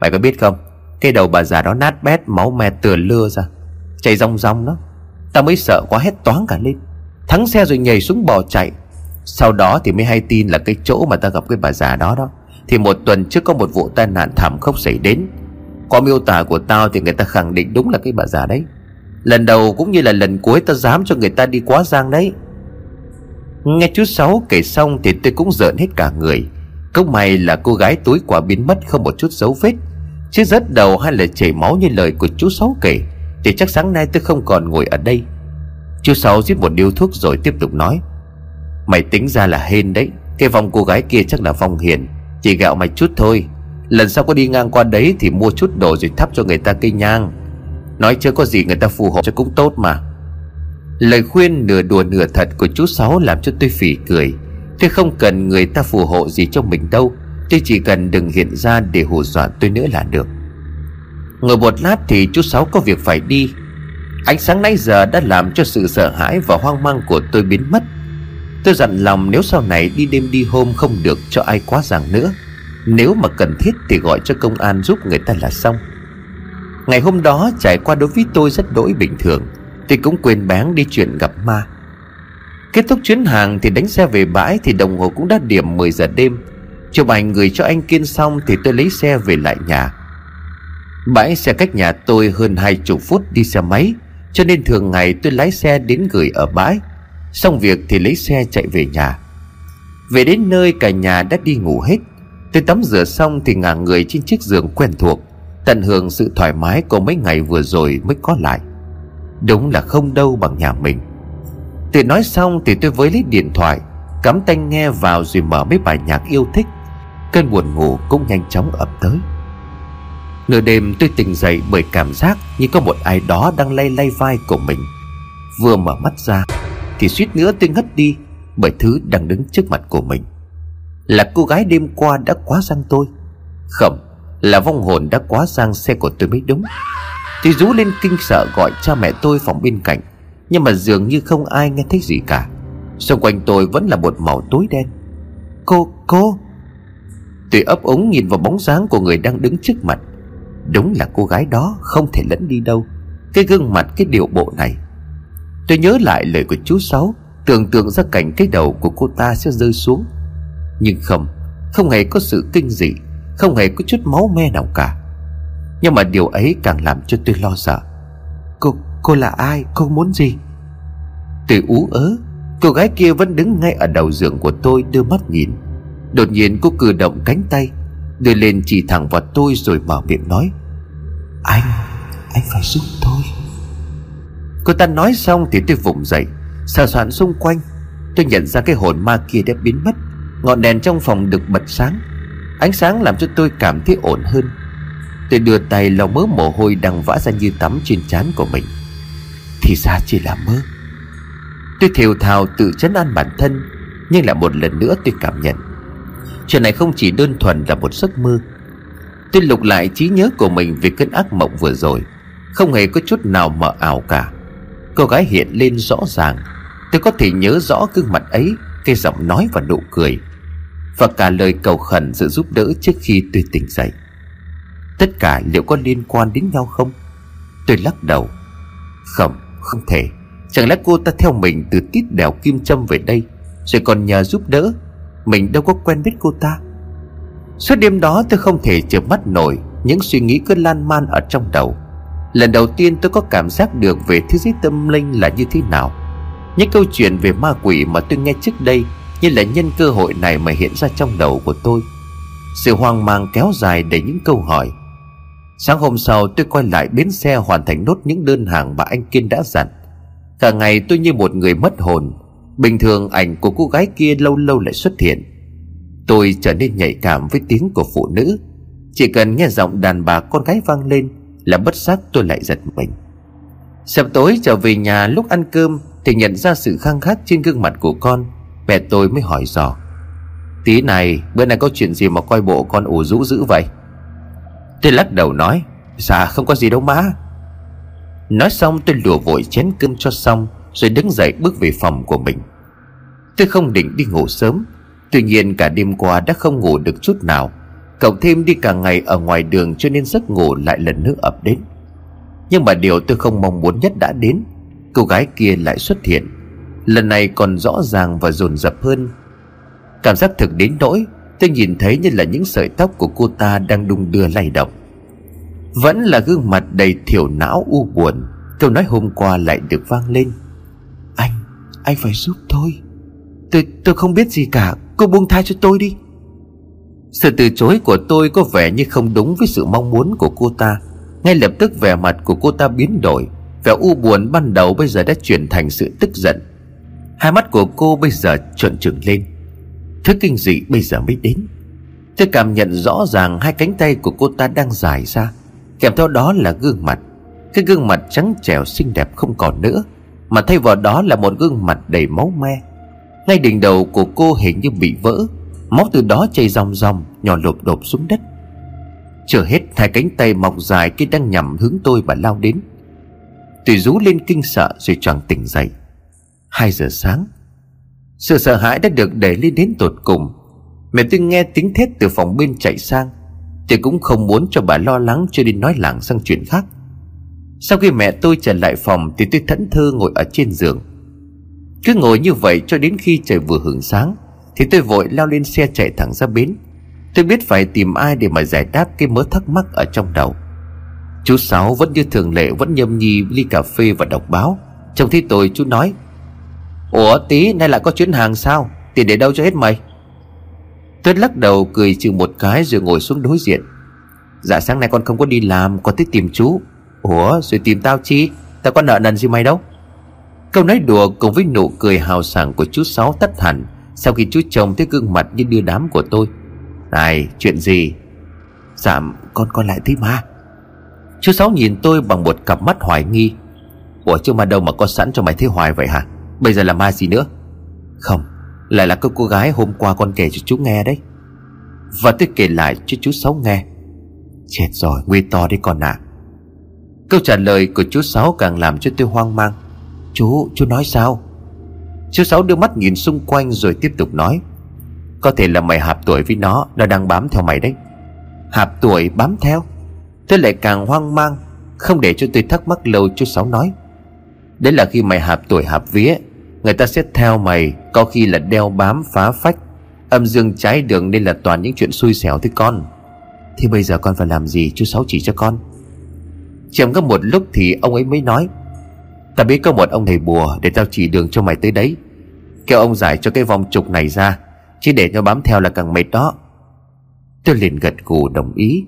Mày có biết không? Cái đầu bà già đó nát bét, máu me tựa lưa ra. Chạy rong rong đó. Ta mới sợ quá hét toáng cả lên. Thắng xe rồi nhảy xuống bò chạy. Sau đó thì mới hay tin là cái chỗ mà ta gặp cái bà già đó đó. Thì một tuần trước có một vụ tai nạn thảm khốc xảy đến. Qua miêu tả của tao thì người ta khẳng định đúng là cái bà già đấy. Lần đầu cũng như là lần cuối ta dám cho người ta đi quá giang đấy. Nghe chú Sáu kể xong thì tôi cũng giỡn hết cả người. Công may là cô gái túi quả biến mất không một chút dấu vết. Chứ rớt đầu hay là chảy máu như lời của chú Sáu kể, Thì chắc sáng nay tôi không còn ngồi ở đây. Chú Sáu giết một điếu thuốc rồi tiếp tục nói, Mày tính ra là hên đấy, Cái vòng cô gái kia chắc là vong hiền, Chỉ gạo mày chút thôi. Lần sau có đi ngang qua đấy thì mua chút đồ rồi thắp cho người ta cây nhang. Nói chưa có gì người ta phù hộ cho cũng tốt mà. Lời khuyên nửa đùa nửa thật của chú Sáu làm cho tôi phỉ cười. Tôi không cần người ta phù hộ gì cho mình đâu Tôi chỉ cần đừng hiện ra để hù dọa tôi nữa là được. Ngồi một lát thì chú Sáu có việc phải đi. Ánh sáng nãy giờ đã làm cho sự sợ hãi và hoang mang của tôi biến mất. Tôi dặn lòng nếu sau này đi đêm đi hôm không được cho ai quá ràng nữa, Nếu mà cần thiết thì gọi cho công an giúp người ta là xong. Ngày hôm đó trải qua đối với tôi rất đỗi bình thường Tôi cũng quên bán đi chuyện gặp ma. Kết thúc chuyến hàng thì đánh xe về bãi Thì đồng hồ cũng đã điểm 10 giờ đêm. Chụp ảnh gửi cho anh Kiên xong Thì tôi lấy xe về lại nhà. Bãi xe cách nhà tôi hơn hai chục phút đi xe máy, Cho nên thường ngày tôi lái xe đến gửi ở bãi. Xong việc thì lấy xe chạy về nhà. Về đến nơi cả nhà đã đi ngủ hết. Tôi tắm rửa xong thì ngả người trên chiếc giường quen thuộc. Tận hưởng sự thoải mái của mấy ngày vừa rồi mới có lại. Đúng là không đâu bằng nhà mình. Tiện nói xong thì tôi với lấy điện thoại, Cắm tai nghe vào rồi mở mấy bài nhạc yêu thích. Cơn buồn ngủ cũng nhanh chóng ập tới. Nửa đêm tôi tỉnh dậy bởi cảm giác Như có một ai đó đang lay lay vai của mình. Vừa mở mắt ra Thì suýt nữa tôi ngất đi Bởi thứ đang đứng trước mặt của mình. Là cô gái đêm qua đã quá sang tôi. Không là vong hồn đã quá sang xe của tôi mới đúng. Tôi rú lên kinh sợ gọi cha mẹ tôi phòng bên cạnh Nhưng mà dường như không ai nghe thấy gì cả. Xung quanh tôi vẫn là một màu tối đen. Cô, cô! Tôi ấp ống nhìn vào bóng dáng của người đang đứng trước mặt. Đúng là cô gái đó không thể lẫn đi đâu. Cái gương mặt cái điệu bộ này. Tôi nhớ lại lời của chú Sáu Tưởng tượng ra cảnh cái đầu của cô ta sẽ rơi xuống. Nhưng không Không hề có sự kinh dị. Không hề có chút máu me nào cả. Nhưng mà điều ấy càng làm cho tôi lo sợ. Cô, cô là ai? Cô muốn gì? Tôi ú ớ Cô gái kia vẫn đứng ngay ở đầu giường của tôi đưa mắt nhìn. Đột nhiên cô cử động cánh tay Đưa lên chỉ thẳng vào tôi rồi mở miệng nói Anh Anh phải giúp tôi. Cô ta nói xong thì tôi vùng dậy Sờ soạn xung quanh. Tôi nhận ra cái hồn ma kia đã biến mất Ngọn đèn trong phòng được bật sáng. Ánh sáng làm cho tôi cảm thấy ổn hơn. Tôi đưa tay lau mớ mồ hôi đang vã ra như tắm trên trán của mình. Thì ra chỉ là mơ. Tôi thều thào tự chấn an bản thân, Nhưng lại một lần nữa tôi cảm nhận. Chuyện này không chỉ đơn thuần là một giấc mơ. Tôi lục lại trí nhớ của mình về cơn ác mộng vừa rồi. Không hề có chút nào mờ ảo cả. Cô gái hiện lên rõ ràng. Tôi có thể nhớ rõ gương mặt ấy, Cái giọng nói và nụ cười. Và cả lời cầu khẩn sự giúp đỡ trước khi tôi tỉnh dậy. Tất cả liệu có liên quan đến nhau không? Tôi lắc đầu. Không, không thể. Chẳng lẽ cô ta theo mình từ tít đèo kim châm về đây Rồi còn nhờ giúp đỡ? Mình đâu có quen biết cô ta. Suốt đêm đó tôi không thể chợp mắt nổi Những suy nghĩ cứ lan man ở trong đầu. Lần đầu tiên tôi có cảm giác được Về thế giới tâm linh là như thế nào. Những câu chuyện về ma quỷ mà tôi nghe trước đây như là nhân cơ hội này mà hiện ra trong đầu của tôi. Sự hoang mang kéo dài đầy những câu hỏi. Sáng hôm sau, tôi quay lại bến xe hoàn thành nốt những đơn hàng mà anh Kiên đã dặn. Cả ngày tôi như một người mất hồn. Bình thường ảnh của cô gái kia lâu lâu lại xuất hiện. Tôi trở nên nhạy cảm với tiếng của phụ nữ. Chỉ cần nghe giọng đàn bà con gái vang lên Là bất giác tôi lại giật mình. Sập tối trở về nhà lúc ăn cơm Thì nhận ra sự khăng khát trên gương mặt của con. Mẹ tôi mới hỏi dò. Tí này, bữa nay có chuyện gì mà coi bộ con ủ rũ dữ vậy? Tôi lắc đầu nói Dạ không có gì đâu má. Nói xong, tôi lùa vội chén cơm cho xong, Rồi đứng dậy bước về phòng của mình. Tôi không định đi ngủ sớm, Tuy nhiên cả đêm qua đã không ngủ được chút nào, Cộng thêm đi cả ngày ở ngoài đường Cho nên giấc ngủ lại lần nữa ập đến. Nhưng mà điều tôi không mong muốn nhất đã đến, Cô gái kia lại xuất hiện. Lần này còn rõ ràng và dồn dập hơn. Cảm giác thực đến nỗi Tôi nhìn thấy như là những sợi tóc của cô ta đang đung đưa lay động. Vẫn là gương mặt đầy thiểu não u buồn Câu nói hôm qua lại được vang lên. Anh, anh phải giúp tôi. Tôi, tôi không biết gì cả Cô buông tha cho tôi đi. Sự từ chối của tôi có vẻ như không đúng với sự mong muốn của cô ta. Ngay lập tức vẻ mặt của cô ta biến đổi Vẻ u buồn ban đầu bây giờ đã chuyển thành sự tức giận. Hai mắt của cô bây giờ trợn trừng lên. Thứ kinh dị bây giờ mới đến. Tôi cảm nhận rõ ràng hai cánh tay của cô ta đang dài ra. Kèm theo đó là gương mặt. Cái gương mặt trắng trẻo xinh đẹp không còn nữa, Mà thay vào đó là một gương mặt đầy máu me. Ngay đỉnh đầu của cô hình như bị vỡ, Máu từ đó chảy ròng ròng, Nhỏ lộp đột xuống đất. Chưa hết, hai cánh tay mọc dài Khi đang nhằm hướng tôi và lao đến. Tôi rú lên kinh sợ rồi choàng tỉnh dậy. Hai giờ sáng, Sự sợ hãi đã được đẩy lên đến tột cùng. Mẹ tôi nghe tiếng thét từ phòng bên chạy sang, thì cũng không muốn cho bà lo lắng cho nên nói lảng sang chuyện khác. Sau khi mẹ tôi trở lại phòng Thì tôi thẫn thơ ngồi ở trên giường. Cứ ngồi như vậy cho đến khi trời vừa hưởng sáng, Thì tôi vội lao lên xe chạy thẳng ra bến. Tôi biết phải tìm ai để mà giải đáp cái mớ thắc mắc ở trong đầu. Chú Sáu vẫn như thường lệ, vẫn nhâm nhi ly cà phê và đọc báo. Trông thấy tôi, chú nói Ủa, tí, nay lại có chuyến hàng sao? Tiền để đâu cho hết mày? Tuyết lắc đầu cười chừng một cái rồi ngồi xuống đối diện. Dạ sáng nay con không có đi làm, Con thích tìm chú. Ủa, rồi tìm tao chi? Tao có nợ nần gì mày đâu? Câu nói đùa cùng với nụ cười hào sảng của chú Sáu tắt hẳn Sau khi chú chồng thấy gương mặt như đưa đám của tôi. Này, chuyện gì? Dạ con con lại thấy ma. Chú Sáu nhìn tôi bằng một cặp mắt hoài nghi. Ủa, chứ mà đâu mà có sẵn cho mày thấy hoài vậy hả? Bây giờ là ma gì nữa? Không Lại là cái cô gái hôm qua con kể cho chú nghe đấy. Và tôi kể lại cho chú Sáu nghe. Chết rồi nguy to đấy con ạ. À. Câu trả lời của chú Sáu càng làm cho tôi hoang mang. Chú, chú nói sao? Chú Sáu đưa mắt nhìn xung quanh rồi tiếp tục nói. Có thể là mày hạp tuổi với nó Nó đang bám theo mày đấy. Hạp tuổi bám theo? Tôi lại càng hoang mang Không để cho tôi thắc mắc lâu chú Sáu nói. Đấy là khi mày hạp tuổi hạp vía Người ta sẽ theo mày, Có khi là đeo bám phá phách. Âm dương trái đường nên là toàn những chuyện xui xẻo thế con. Thì bây giờ con phải làm gì, chú Sáu chỉ cho con? Chậm có một lúc thì ông ấy mới nói, Ta biết có một ông thầy bùa Để tao chỉ đường cho mày tới đấy. Kêu ông giải cho cái vòng trục này ra, Chứ để nó bám theo là càng mệt đó. Tôi liền gật gù đồng ý.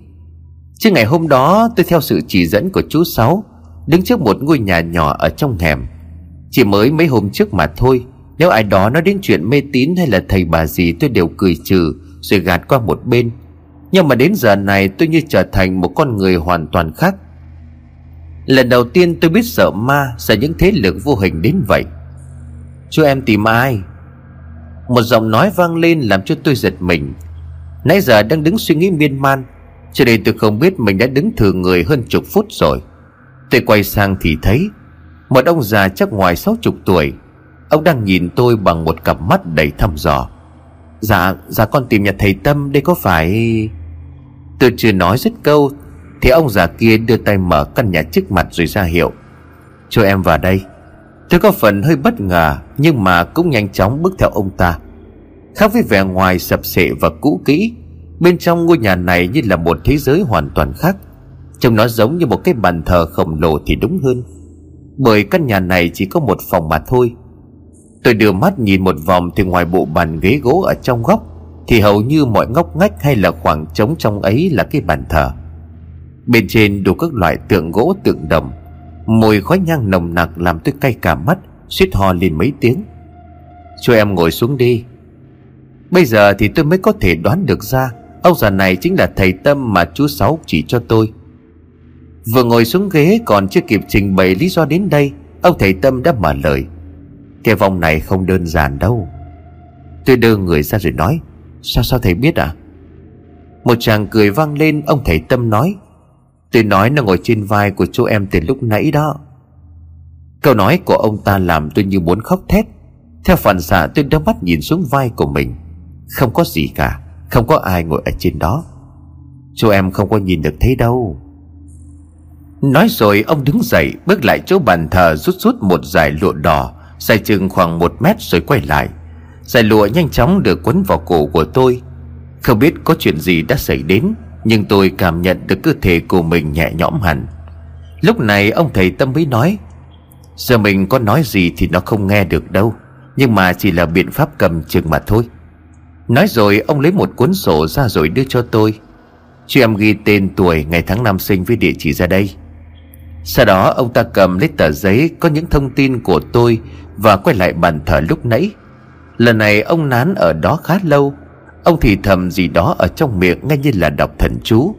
Chứ ngày hôm đó tôi theo sự chỉ dẫn của chú Sáu, Đứng trước một ngôi nhà nhỏ ở trong hẻm. Chỉ mới mấy hôm trước mà thôi. Nếu ai đó nói đến chuyện mê tín hay là thầy bà gì, tôi đều cười trừ, Rồi gạt qua một bên. Nhưng mà đến giờ này, tôi như trở thành một con người hoàn toàn khác. Lần đầu tiên tôi biết sợ ma Sợ những thế lực vô hình đến vậy. Chú em tìm ai? Một giọng nói vang lên làm cho tôi giật mình. Nãy giờ đang đứng suy nghĩ miên man, Cho nên tôi không biết mình đã đứng thừa người hơn chục phút rồi. Tôi quay sang thì thấy một ông già chắc ngoài sáu chục tuổi. Ông đang nhìn tôi bằng một cặp mắt đầy thăm dò. Dạ, dạ con tìm nhà thầy Tâm Đây có phải... Tôi chưa nói dứt câu Thì ông già kia đưa tay mở căn nhà trước mặt rồi ra hiệu. Cho em vào đây. Tôi có phần hơi bất ngờ Nhưng mà cũng nhanh chóng bước theo ông ta. Khác với vẻ ngoài sập sệ và cũ kỹ Bên trong ngôi nhà này như là một thế giới hoàn toàn khác. Trông nó giống như một cái bàn thờ khổng lồ thì đúng hơn. Bởi căn nhà này chỉ có một phòng mà thôi. Tôi đưa mắt nhìn một vòng thì ngoài bộ bàn ghế gỗ ở trong góc, Thì hầu như mọi ngóc ngách hay là khoảng trống trong ấy là cái bàn thờ. Bên trên đủ các loại tượng gỗ tượng đồng Mùi khói nhang nồng nặc làm tôi cay cả mắt, suýt ho lên mấy tiếng. Cho em ngồi xuống đi. Bây giờ thì tôi mới có thể đoán được ra, Ông già này chính là thầy Tâm mà chú Sáu chỉ cho tôi. Vừa ngồi xuống ghế còn chưa kịp trình bày lý do đến đây, Ông thầy Tâm đã mở lời. Cái vòng này không đơn giản đâu. Tôi đưa người ra rồi nói, Sao sao thầy biết à Một chàng cười vang lên, Ông thầy Tâm nói, Tôi nói nó ngồi trên vai của chú em từ lúc nãy đó. Câu nói của ông ta làm tôi như muốn khóc thét. Theo phản xạ, tôi đưa mắt nhìn xuống vai của mình. Không có gì cả, Không có ai ngồi ở trên đó. Chú em không có nhìn được thấy đâu. Nói rồi ông đứng dậy, Bước lại chỗ bàn thờ rút rút một dải lụa đỏ, Dài chừng khoảng một mét rồi quay lại. Dải lụa nhanh chóng được quấn vào cổ của tôi. Không biết có chuyện gì đã xảy đến, Nhưng tôi cảm nhận được cơ thể của mình nhẹ nhõm hẳn. Lúc này ông thầy Tâm mới nói, Giờ mình có nói gì thì nó không nghe được đâu, Nhưng mà chỉ là biện pháp cầm chừng mà thôi. Nói rồi ông lấy một cuốn sổ ra rồi đưa cho tôi. Chị em ghi tên tuổi ngày tháng năm sinh với địa chỉ ra đây sau đó, ông ta cầm lấy tờ giấy Có những thông tin của tôi Và quay lại bàn thờ lúc nãy. Lần này, ông nán ở đó khá lâu. Ông thì thầm gì đó ở trong miệng Nghe như là đọc thần chú.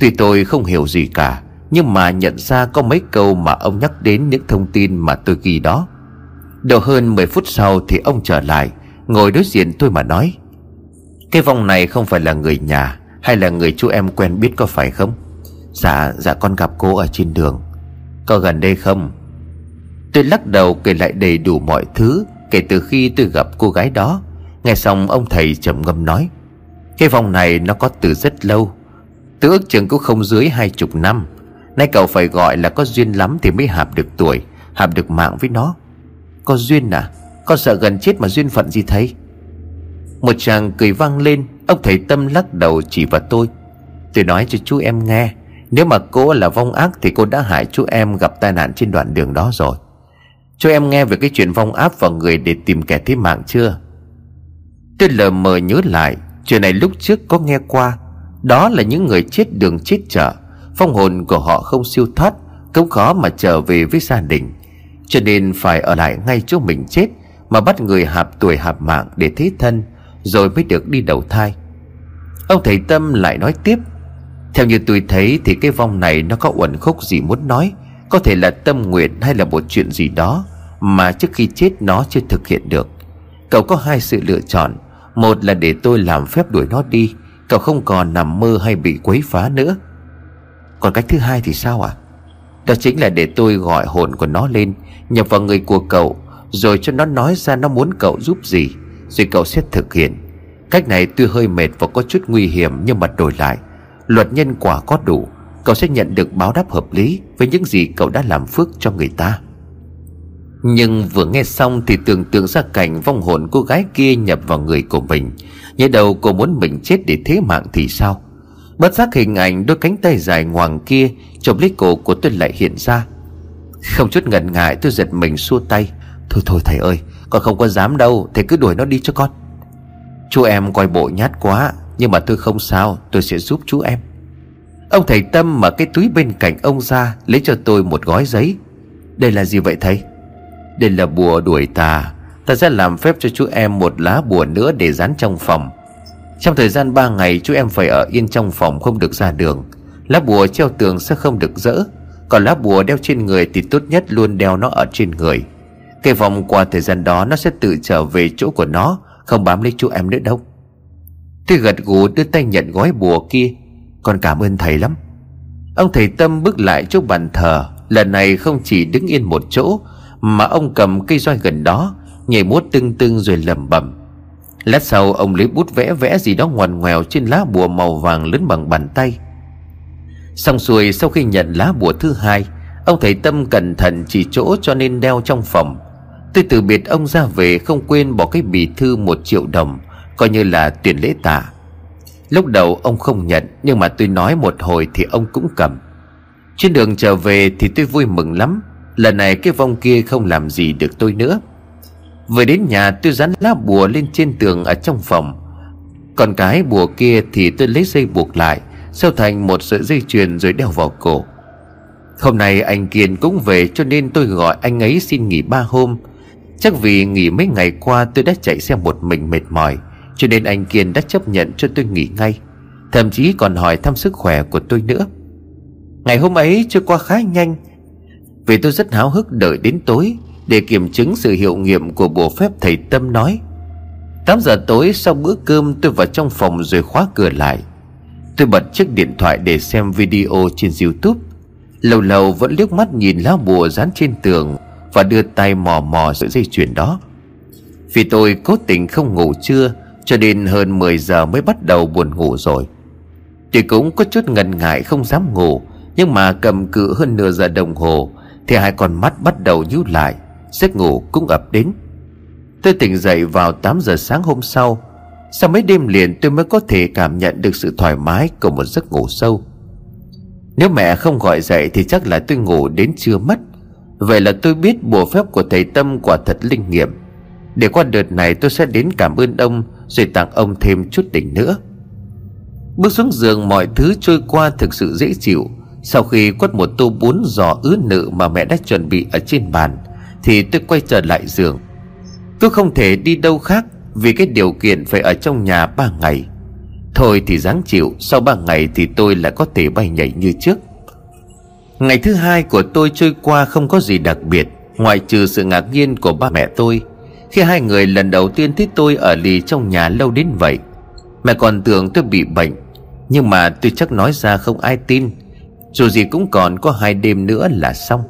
Tuy tôi không hiểu gì cả, Nhưng mà nhận ra có mấy câu mà ông nhắc đến những thông tin mà tôi ghi đó. Độ hơn 10 phút sau thì ông trở lại, Ngồi đối diện tôi mà nói, Cái vong này không phải là người nhà Hay là người chú em quen biết có phải không? Dạ dạ con gặp cô ở trên đường. Có gần đây không? Tôi lắc đầu kể lại đầy đủ mọi thứ Kể từ khi tôi gặp cô gái đó. Nghe xong, ông thầy trầm ngâm nói, Cái vòng này nó có từ rất lâu, Từ ước chừng cũng không dưới hai chục năm. Nay cậu phải gọi là có duyên lắm Thì mới hạp được tuổi, Hạp được mạng với nó. Có duyên à? Con sợ gần chết mà duyên phận gì thấy Một chàng cười vang lên, Ông thầy tâm lắc đầu chỉ vào tôi. Tôi nói cho chú em nghe nếu mà cô là vong ác Thì cô đã hại chú em gặp tai nạn trên đoạn đường đó rồi. Chú em nghe về cái chuyện vong áp vào người Để tìm kẻ thế mạng chưa? Tôi lờ mờ nhớ lại, Chuyện này lúc trước có nghe qua. Đó là những người chết đường chết chợ. Phong hồn của họ không siêu thoát, Cũng khó mà trở về với gia đình. Cho nên phải ở lại ngay chỗ mình chết, Mà bắt người hạp tuổi hạp mạng để thế thân, Rồi mới được đi đầu thai. Ông thầy Tâm lại nói tiếp theo như tôi thấy thì cái vong này nó có uẩn khúc gì muốn nói, Có thể là tâm nguyện hay là một chuyện gì đó Mà trước khi chết nó chưa thực hiện được. Cậu có hai sự lựa chọn, Một là để tôi làm phép đuổi nó đi, Cậu không còn nằm mơ hay bị quấy phá nữa. Còn cách thứ hai thì sao ạ? À? Đó chính là để tôi gọi hồn của nó lên, Nhập vào người của cậu, Rồi cho nó nói ra nó muốn cậu giúp gì, Rồi cậu sẽ thực hiện. Cách này tuy hơi mệt và có chút nguy hiểm Nhưng mà đổi lại. Luật nhân quả có đủ, Cậu sẽ nhận được báo đáp hợp lý Với những gì cậu đã làm phước cho người ta. Nhưng vừa nghe xong Thì tưởng tượng ra cảnh vong hồn cô gái kia nhập vào người của mình, Nhớ đầu cô muốn mình chết để thế mạng thì sao? Bất giác hình ảnh đôi cánh tay dài ngoằng kia Chộp lấy cổ của tôi lại hiện ra. Không chút ngần ngại tôi giật mình xua tay. Thôi thôi, thầy ơi, Con không có dám đâu, Thầy cứ đuổi nó đi cho con. Chú em coi bộ nhát quá. Nhưng mà tôi không sao, Tôi sẽ giúp chú em. Ông thầy Tâm mở cái túi bên cạnh ông ra, Lấy cho tôi một gói giấy. Đây là gì vậy thầy? Đây là bùa đuổi tà. Ta sẽ làm phép cho chú em một lá bùa nữa để dán trong phòng. Trong thời gian 3 ngày, chú em phải ở yên trong phòng không được ra đường. Lá bùa treo tường sẽ không được dỡ Còn lá bùa đeo trên người thì tốt nhất luôn đeo nó ở trên người. Cây vòng qua thời gian đó, nó sẽ tự trở về chỗ của nó, Không bám lấy chú em nữa đâu. Tôi gật gù đưa tay nhận gói bùa kia. Con cảm ơn thầy lắm. Ông thầy Tâm bước lại chỗ bàn thờ. Lần này không chỉ đứng yên một chỗ, Mà ông cầm cây roi gần đó, Nhảy múa tưng tưng rồi lẩm bẩm. Lát sau, ông lấy bút vẽ vẽ gì đó ngoằn ngoèo Trên lá bùa màu vàng lớn bằng bàn tay. Xong xuôi, sau khi nhận lá bùa thứ hai, Ông thầy Tâm cẩn thận chỉ chỗ cho nên đeo trong phòng. Tôi từ biệt ông ra về không quên bỏ cái bì thư một triệu đồng. Coi như là tiền lễ tạ. Lúc đầu ông không nhận, Nhưng mà tôi nói một hồi thì ông cũng cầm. Trên đường trở về thì tôi vui mừng lắm. Lần này cái vong kia không làm gì được tôi nữa. Vừa đến nhà, tôi dán lá bùa lên trên tường ở trong phòng. Còn cái bùa kia thì tôi lấy dây buộc lại, Xeo thành một sợi dây chuyền rồi đeo vào cổ. Hôm nay anh Kiên cũng về, cho nên tôi gọi anh ấy xin nghỉ ba hôm. Chắc vì nghỉ mấy ngày qua tôi đã chạy xe một mình mệt mỏi. Cho nên anh Kiên đã chấp nhận cho tôi nghỉ ngay, Thậm chí còn hỏi thăm sức khỏe của tôi nữa. Ngày hôm ấy trôi qua khá nhanh, Vì tôi rất háo hức đợi đến tối Để kiểm chứng sự hiệu nghiệm của bộ phép thầy Tâm nói. 8 giờ tối sau bữa cơm, tôi vào trong phòng rồi khóa cửa lại. Tôi bật chiếc điện thoại để xem video trên youtube. Lâu lâu vẫn liếc mắt nhìn lá bùa dán trên tường Và đưa tay mò mò sợi dây chuyền đó. Vì tôi cố tình không ngủ trưa cho nên hơn 10 giờ mới bắt đầu buồn ngủ rồi. Tôi cũng có chút ngần ngại không dám ngủ, Nhưng mà cầm cự hơn nửa giờ đồng hồ, Thì hai con mắt bắt đầu nhíu lại, Giấc ngủ cũng ập đến. Tôi tỉnh dậy vào 8 giờ sáng hôm sau. Sau mấy đêm liền tôi mới có thể cảm nhận được sự thoải mái của một giấc ngủ sâu. Nếu mẹ không gọi dậy thì chắc là tôi ngủ đến trưa mất. Vậy là tôi biết bùa phép của thầy Tâm quả thật linh nghiệm. Để qua đợt này tôi sẽ đến cảm ơn ông rồi tặng ông thêm chút đỉnh nữa. Bước xuống giường, mọi thứ trôi qua thực sự dễ chịu. Sau khi quất một tô bún giò ứ nự mà mẹ đã chuẩn bị ở trên bàn, Thì tôi quay trở lại giường. Tôi không thể đi đâu khác vì cái điều kiện phải ở trong nhà ba ngày. Thôi thì dáng chịu, Sau ba ngày thì tôi lại có thể bay nhảy như trước. Ngày thứ hai của tôi trôi qua không có gì đặc biệt, Ngoại trừ sự ngạc nhiên của ba mẹ tôi. Khi hai người lần đầu tiên thấy tôi ở lì trong nhà lâu đến vậy, Mẹ còn tưởng tôi bị bệnh. Nhưng mà tôi chắc nói ra không ai tin. Dù gì cũng còn có hai đêm nữa là xong.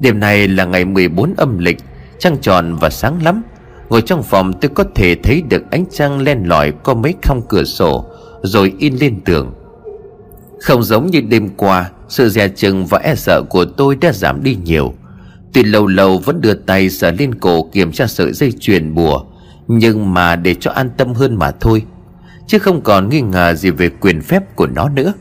Đêm này là ngày 14 âm lịch, Trăng tròn và sáng lắm. Ngồi trong phòng tôi có thể thấy được ánh trăng len lỏi qua mấy khung cửa sổ, Rồi in lên tường. Không giống như đêm qua, Sự dè chừng và e sợ của tôi đã giảm đi nhiều. Tuy lâu lâu vẫn đưa tay sờ lên cổ kiểm tra sợi dây chuyền bùa Nhưng mà để cho an tâm hơn mà thôi, Chứ không còn nghi ngờ gì về quyền phép của nó nữa.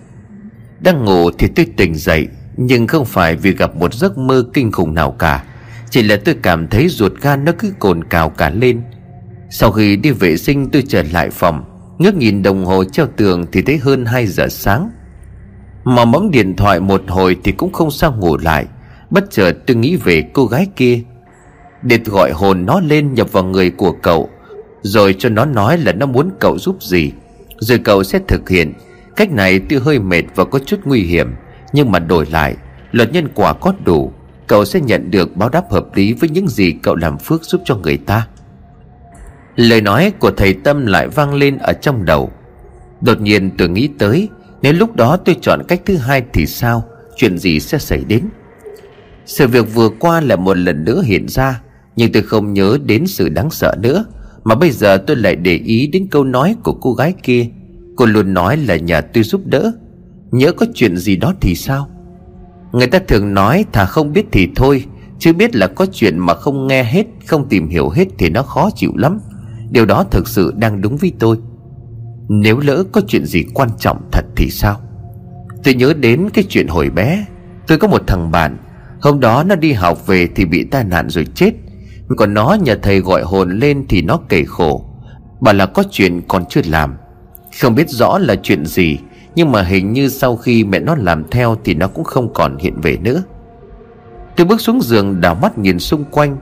Đang ngủ thì tôi tỉnh dậy, Nhưng không phải vì gặp một giấc mơ kinh khủng nào cả, chỉ là tôi cảm thấy ruột gan nó cứ cồn cào cả lên. Sau khi đi vệ sinh, tôi trở lại phòng, Ngước nhìn đồng hồ treo tường thì thấy hơn 2 giờ sáng. Mà bấm điện thoại một hồi thì cũng không sao ngủ lại. Bất chợt tôi nghĩ về cô gái kia. Để gọi hồn nó lên nhập vào người của cậu, Rồi cho nó nói là nó muốn cậu giúp gì. Rồi cậu sẽ thực hiện. Cách này tuy hơi mệt và có chút nguy hiểm, Nhưng mà đổi lại, Luật nhân quả có đủ, Cậu sẽ nhận được báo đáp hợp lý với những gì cậu làm phước giúp cho người ta. Lời nói của thầy Tâm lại vang lên ở trong đầu. Đột nhiên tôi nghĩ tới, Nếu lúc đó tôi chọn cách thứ hai thì sao? Chuyện gì sẽ xảy đến? Sự việc vừa qua là một lần nữa hiện ra, Nhưng tôi không nhớ đến sự đáng sợ nữa, Mà bây giờ tôi lại để ý đến câu nói của cô gái kia. Cô luôn nói là nhà tôi giúp đỡ. Nhớ có chuyện gì đó thì sao? Người ta thường nói thà không biết thì thôi, Chứ biết là có chuyện mà không nghe hết, Không tìm hiểu hết thì nó khó chịu lắm. Điều đó thực sự đang đúng với tôi. Nếu lỡ có chuyện gì quan trọng thật thì sao? Tôi nhớ đến cái chuyện hồi bé, Tôi có một thằng bạn Hôm đó nó đi học về thì bị tai nạn rồi chết. Còn nó nhờ thầy gọi hồn lên thì nó kể khổ. Bảo là có chuyện còn chưa làm. Không biết rõ là chuyện gì, Nhưng mà hình như sau khi mẹ nó làm theo Thì nó cũng không còn hiện về nữa. Tôi bước xuống giường đảo mắt nhìn xung quanh.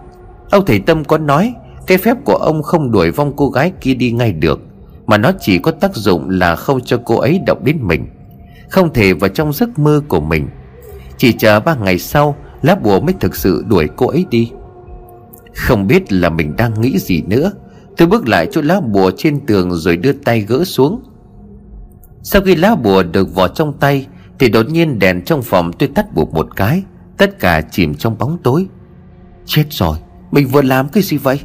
Ông thầy Tâm có nói, cái phép của ông không đuổi vong cô gái kia đi ngay được, Mà nó chỉ có tác dụng là không cho cô ấy động đến mình, Không thể vào trong giấc mơ của mình. Chỉ chờ ba ngày sau Lá bùa mới thực sự đuổi cô ấy đi. Không biết là mình đang nghĩ gì nữa. Tôi bước lại chỗ lá bùa trên tường rồi đưa tay gỡ xuống. Sau khi lá bùa được vò trong tay, Thì đột nhiên đèn trong phòng tôi tắt bụp một cái. Tất cả chìm trong bóng tối. Chết rồi, Mình vừa làm cái gì vậy?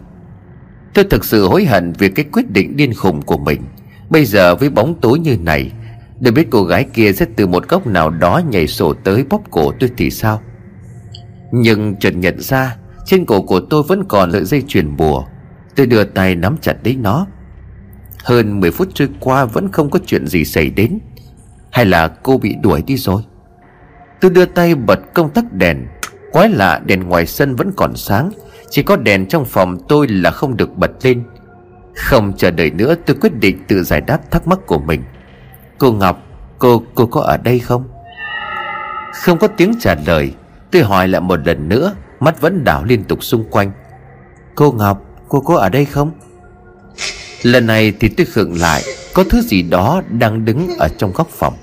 Tôi thực sự hối hận vì cái quyết định điên khùng của mình. Bây giờ với bóng tối như này, Để biết cô gái kia sẽ từ một góc nào đó nhảy sổ tới bóp cổ tôi thì sao? Nhưng chợt nhận ra, Trên cổ của tôi vẫn còn sợi dây chuyền bùa. Tôi đưa tay nắm chặt lấy nó. Hơn 10 phút trôi qua vẫn không có chuyện gì xảy đến. Hay là cô bị đuổi đi rồi? Tôi đưa tay bật công tắc đèn. Quái lạ, đèn ngoài sân vẫn còn sáng. Chỉ có đèn trong phòng tôi là không được bật lên. Không chờ đợi nữa, tôi quyết định tự giải đáp thắc mắc của mình. Cô Ngọc, Cô cô có ở đây không? Không có tiếng trả lời. Tôi hỏi lại một lần nữa Mắt vẫn đảo liên tục xung quanh. Cô Ngọc cô có ở đây không? Lần này thì tôi khựng lại Có thứ gì đó đang đứng ở trong góc phòng.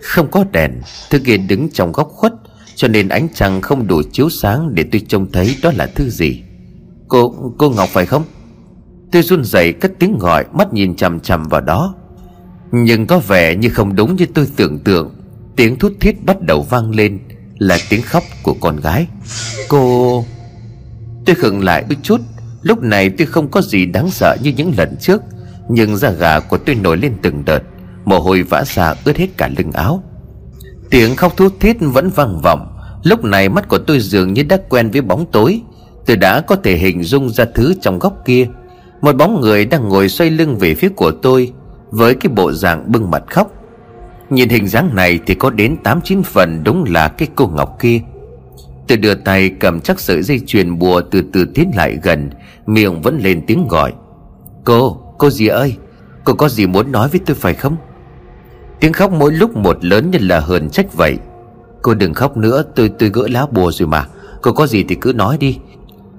Không có đèn Thứ kia đứng trong góc khuất cho nên ánh trăng không đủ chiếu sáng Để tôi trông thấy đó là thứ gì. Cô, cô Ngọc phải không? Tôi run rẩy cất tiếng gọi Mắt nhìn chằm chằm vào đó. Nhưng có vẻ như không đúng như tôi tưởng tượng. Tiếng thút thiết bắt đầu vang lên là tiếng khóc của con gái. Cô... Tôi khựng lại đôi chút. Lúc này tôi không có gì đáng sợ như những lần trước, Nhưng da gà của tôi nổi lên từng đợt. Mồ hôi vã ra ướt hết cả lưng áo. Tiếng khóc thút thít vẫn vang vọng. Lúc này mắt của tôi dường như đã quen với bóng tối. Tôi đã có thể hình dung ra thứ trong góc kia. Một bóng người đang ngồi xoay lưng về phía của tôi, Với cái bộ dạng bưng mặt khóc. Nhìn hình dáng này thì có đến 8-9 phần đúng là cái cô Ngọc kia. Tôi đưa tay cầm chắc sợi dây chuyền bùa từ từ tiến lại gần Miệng vẫn lên tiếng gọi. Cô, cô gì ơi? Cô có gì muốn nói với tôi phải không? Tiếng khóc mỗi lúc một lớn như là hờn trách vậy. Cô đừng khóc nữa tôi tôi gỡ lá bùa rồi mà. Cô có gì thì cứ nói đi.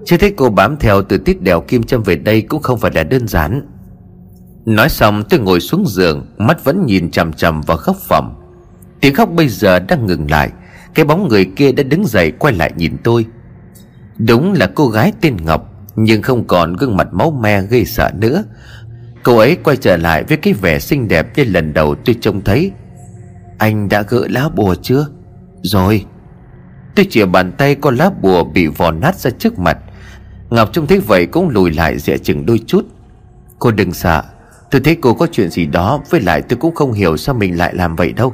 Chứ thấy cô bám theo từ tít đèo kim châm về đây Cũng không phải là đơn giản. Nói xong tôi ngồi xuống giường, Mắt vẫn nhìn chằm chằm vào khóc phẩm Tiếng khóc bây giờ đang ngừng lại, Cái bóng người kia đã đứng dậy quay lại nhìn tôi. Đúng là cô gái tên Ngọc, Nhưng không còn gương mặt máu me gây sợ nữa. Cô ấy quay trở lại với cái vẻ xinh đẹp như lần đầu tôi trông thấy. Anh đã gỡ lá bùa chưa? Rồi. Tôi chìa bàn tay con lá bùa bị vò nát ra trước mặt. Ngọc trông thấy vậy cũng lùi lại dè chừng đôi chút. Cô đừng sợ Tôi thấy cô có chuyện gì đó, Với lại tôi cũng không hiểu sao mình lại làm vậy đâu.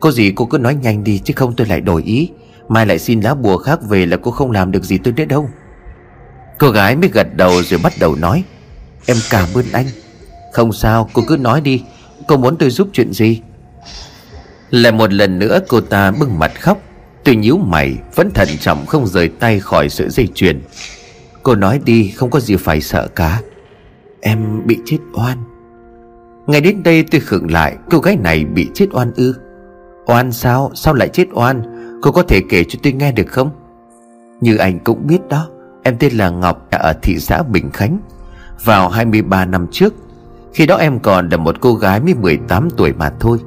Có gì cô cứ nói nhanh đi, Chứ không tôi lại đổi ý. Mai lại xin lá bùa khác về là cô không làm được gì tôi nữa đâu. Cô gái mới gật đầu rồi bắt đầu nói, Em cảm ơn anh. Không sao, cô cứ nói đi. Cô muốn tôi giúp chuyện gì? Lại một lần nữa cô ta bưng mặt khóc. Tôi nhíu mày, Vẫn thận trọng không rời tay khỏi sợi dây chuyền. Cô nói đi, không có gì phải sợ cả. Em bị chết oan. Ngay đến đây tôi khựng lại, Cô gái này bị chết oan ư. Oan sao? Sao lại chết oan? Cô có thể kể cho tôi nghe được không? Như anh cũng biết đó, Em tên là Ngọc ở thị xã Bình Khánh. Vào 23 năm trước, Khi đó em còn là một cô gái mới 18 tuổi mà thôi.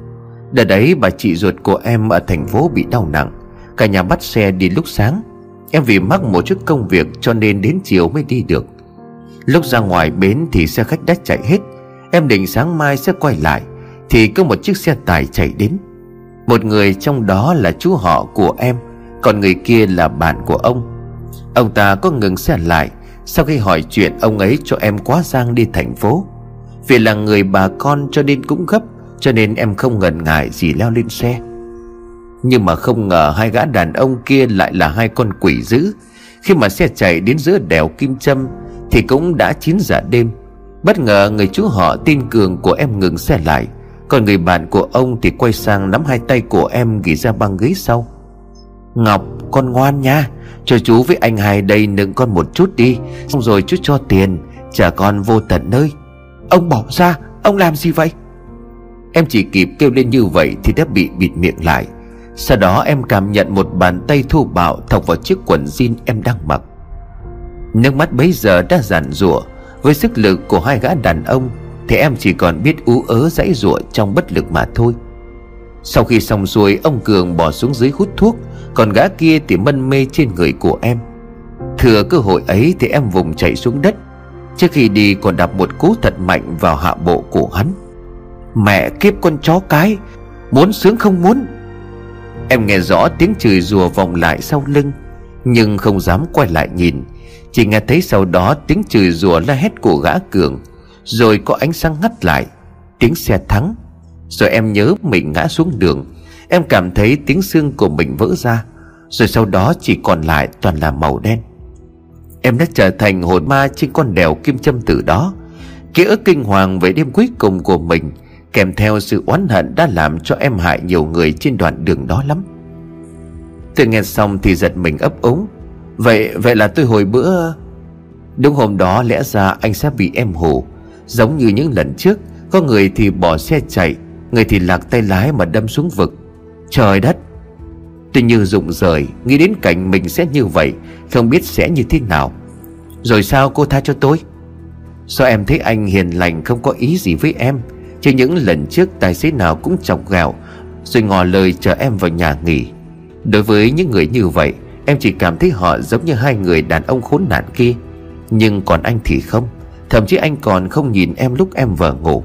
Đợt đấy, bà chị ruột của em ở thành phố bị đau nặng. Cả nhà bắt xe đi lúc sáng. Em vì mắc một chút công việc cho nên đến chiều mới đi được. Lúc ra ngoài bến thì xe khách đã chạy hết. Em định sáng mai sẽ quay lại, Thì có một chiếc xe tải chạy đến. Một người trong đó là chú họ của em, Còn người kia là bạn của ông. Ông ta có ngừng xe lại Sau khi hỏi chuyện ông ấy cho em quá giang đi thành phố. Vì là người bà con cho nên cũng gấp, Cho nên em không ngần ngại gì leo lên xe. Nhưng mà không ngờ hai gã đàn ông kia lại là hai con quỷ dữ. Khi mà xe chạy đến giữa đèo Kim Trâm, Thì cũng đã 9 giờ đêm. Bất ngờ người chú họ tin cường của em ngừng xe lại. Còn người bạn của ông thì quay sang nắm hai tay của em ghi ra băng ghế sau. Ngọc, con ngoan nha. Cho chú với anh hai đây nựng con một chút đi. Xong rồi chú cho tiền Trả con vô tận nơi. Ông bỏ ra, Ông làm gì vậy? Em chỉ kịp kêu lên như vậy Thì đã bị bịt miệng lại. Sau đó em cảm nhận một bàn tay thô bạo Thọc vào chiếc quần jean em đang mặc. Nước mắt bấy giờ đã giản rủa với sức lực của hai gã đàn ông, Thì em chỉ còn biết ú ớ dãy rủa trong bất lực mà thôi. Sau khi xong xuôi, Ông Cường bỏ xuống dưới hút thuốc, Còn gã kia thì mân mê trên người của em. Thừa cơ hội ấy thì em vùng chạy xuống đất, Trước khi đi còn đạp một cú thật mạnh vào hạ bộ của hắn. Mẹ kiếp con chó cái, Muốn sướng không muốn. Em nghe rõ tiếng chửi rùa vòng lại sau lưng, Nhưng không dám quay lại nhìn. Chỉ nghe thấy sau đó tiếng chửi rùa la hét của gã cường, Rồi có ánh sáng ngắt lại, Tiếng xe thắng. Rồi em nhớ mình ngã xuống đường, Em cảm thấy tiếng xương của mình vỡ ra, Rồi sau đó chỉ còn lại toàn là màu đen. Em đã trở thành hồn ma trên con đèo kim châm từ đó. Ký ức kinh hoàng về đêm cuối cùng của mình Kèm theo sự oán hận đã làm cho em hại nhiều người trên đoạn đường đó lắm. Tôi nghe xong thì giật mình ấp ống Vậy vậy là tôi hồi bữa. Đúng hôm đó lẽ ra anh sẽ bị em hù. Giống như những lần trước, Có người thì bỏ xe chạy, Người thì lạc tay lái mà đâm xuống vực. Trời đất! Tôi như rụng rời, Nghĩ đến cảnh mình sẽ như vậy, Không biết sẽ như thế nào. Rồi sao cô tha cho tôi? Sao em thấy anh hiền lành không có ý gì với em? Chứ những lần trước tài xế nào cũng chọc gạo Rồi ngỏ lời chờ em vào nhà nghỉ. Đối với những người như vậy Em chỉ cảm thấy họ giống như hai người đàn ông khốn nạn kia. Nhưng còn anh thì không. Thậm chí anh còn không nhìn em lúc em vừa ngủ.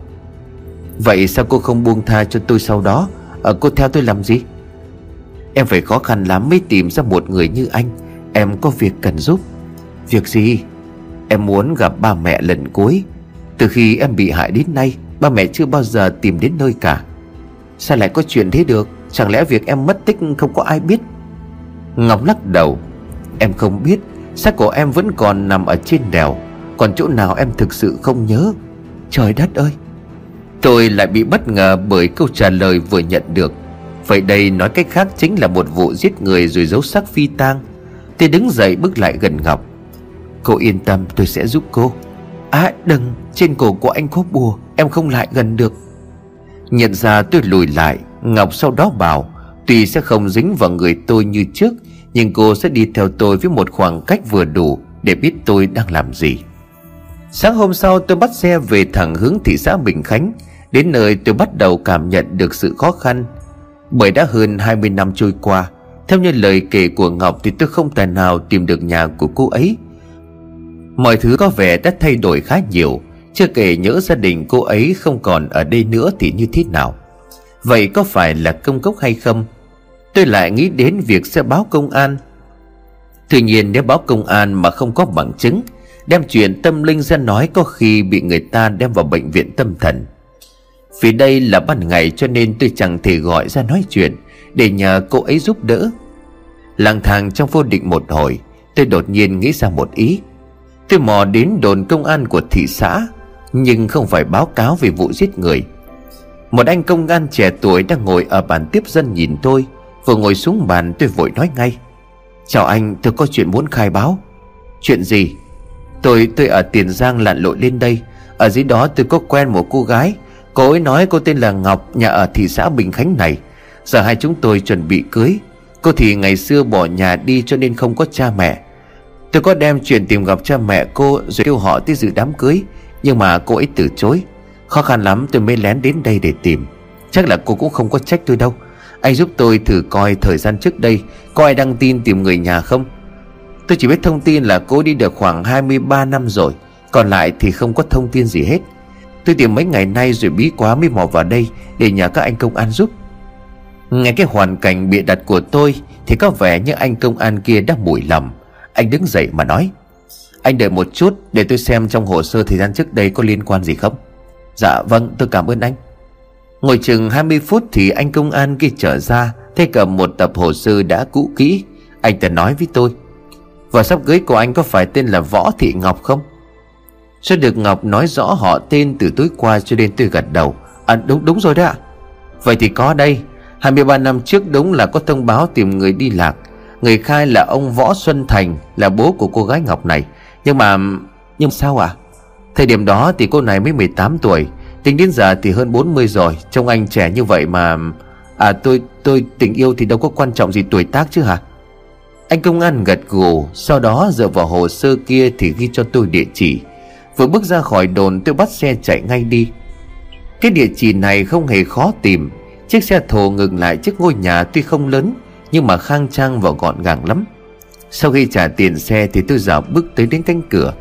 Vậy sao cô không buông tha cho tôi sau đó? À, Cô theo tôi làm gì? Em phải khó khăn lắm mới tìm ra một người như anh. Em có việc cần giúp. Việc gì? Em muốn gặp ba mẹ lần cuối. Từ khi em bị hại đến nay Ba mẹ chưa bao giờ tìm đến nơi cả. Sao lại có chuyện thế được? Chẳng lẽ việc em mất tích không có ai biết? Ngọc lắc đầu. Em không biết, Xác của em vẫn còn nằm ở trên đèo. Còn chỗ nào em thực sự không nhớ? Trời đất ơi! Tôi lại bị bất ngờ bởi câu trả lời vừa nhận được. Vậy đây nói cách khác chính là một vụ giết người rồi giấu xác phi tang. Tôi đứng dậy bước lại gần Ngọc. Cô yên tâm, tôi sẽ giúp cô. À đừng! Trên cổ của anh có bùa, Em không lại gần được. Nhận ra tôi lùi lại, Ngọc sau đó bảo, Tuy sẽ không dính vào người tôi như trước nhưng cô sẽ đi theo tôi với một khoảng cách vừa đủ Để biết tôi đang làm gì. Sáng hôm sau tôi bắt xe về thẳng hướng thị xã Bình Khánh. Đến nơi tôi bắt đầu cảm nhận được sự khó khăn. Bởi đã hơn 20 năm trôi qua, Theo như lời kể của Ngọc Thì tôi không tài nào tìm được nhà của cô ấy. Mọi thứ có vẻ đã thay đổi khá nhiều. Chưa kể nhớ gia đình cô ấy không còn ở đây nữa thì như thế nào? Vậy có phải là công cốc hay không? Tôi lại nghĩ đến việc sẽ báo công an. Tuy nhiên nếu báo công an mà không có bằng chứng, Đem chuyện tâm linh ra nói có khi bị người ta đem vào bệnh viện tâm thần. Vì đây là ban ngày cho nên tôi chẳng thể gọi ra nói chuyện Để nhờ cô ấy giúp đỡ. Lang thang trong vô định một hồi, Tôi đột nhiên nghĩ ra một ý. Tôi mò đến đồn công an của thị xã, Nhưng không phải báo cáo về vụ giết người. Một anh công an trẻ tuổi đang ngồi ở bàn tiếp dân nhìn tôi. Vừa ngồi xuống bàn tôi vội nói ngay. Chào anh, tôi có chuyện muốn khai báo. Chuyện gì? Tôi tôi ở Tiền Giang lặn lội lên đây. Ở dưới đó tôi có quen một cô gái. Cô ấy nói cô tên là Ngọc, Nhà ở thị xã Bình Khánh này. Giờ hai chúng tôi chuẩn bị cưới. Cô thì ngày xưa bỏ nhà đi cho nên không có cha mẹ. Tôi có đem chuyện tìm gặp cha mẹ cô Rồi kêu họ tới dự đám cưới. Nhưng mà cô ấy từ chối. Khó khăn lắm tôi mới lén đến đây để tìm. Chắc là cô cũng không có trách tôi đâu. Anh giúp tôi thử coi thời gian trước đây Có ai đăng tin tìm người nhà không? Tôi chỉ biết thông tin là cô đi được khoảng 23 năm rồi, Còn lại thì không có thông tin gì hết. Tôi tìm mấy ngày nay rồi bí quá mới mò vào đây Để nhờ các anh công an giúp. Nghe cái hoàn cảnh bịa đặt của tôi Thì có vẻ như anh công an kia đã mùi lầm. Anh đứng dậy mà nói, Anh đợi một chút để tôi xem trong hồ sơ thời gian trước đây có liên quan gì không? Dạ vâng tôi cảm ơn anh. Ngồi chừng 20 phút thì anh công an kia trở ra, Thế cầm một tập hồ sơ đã cũ kỹ. Anh ta nói với tôi Và sắp cưới của anh có phải tên là Võ Thị Ngọc không? Sẽ được Ngọc nói rõ họ tên từ tối qua cho đến tôi gật đầu. À đúng đúng rồi đó ạ. Vậy thì có đây. 23 năm trước đúng là có thông báo tìm người đi lạc. Người khai là ông Võ Xuân Thành, Là bố của cô gái Ngọc này. Nhưng mà, Nhưng sao ạ? À? Thời điểm đó thì cô này mới 18 tuổi Tính đến giờ thì hơn 40 rồi, Trông anh trẻ như vậy mà À tôi tôi tình yêu thì đâu có quan trọng gì tuổi tác chứ hả? Anh công an gật gù, Sau đó dựa vào hồ sơ kia thì ghi cho tôi địa chỉ. Vừa bước ra khỏi đồn, tôi bắt xe chạy ngay đi. Cái địa chỉ này không hề khó tìm. Chiếc xe thồ ngừng lại trước ngôi nhà tuy không lớn, Nhưng mà khang trang và gọn gàng lắm. Sau khi trả tiền xe thì tôi dạo bước tới đến cánh cửa.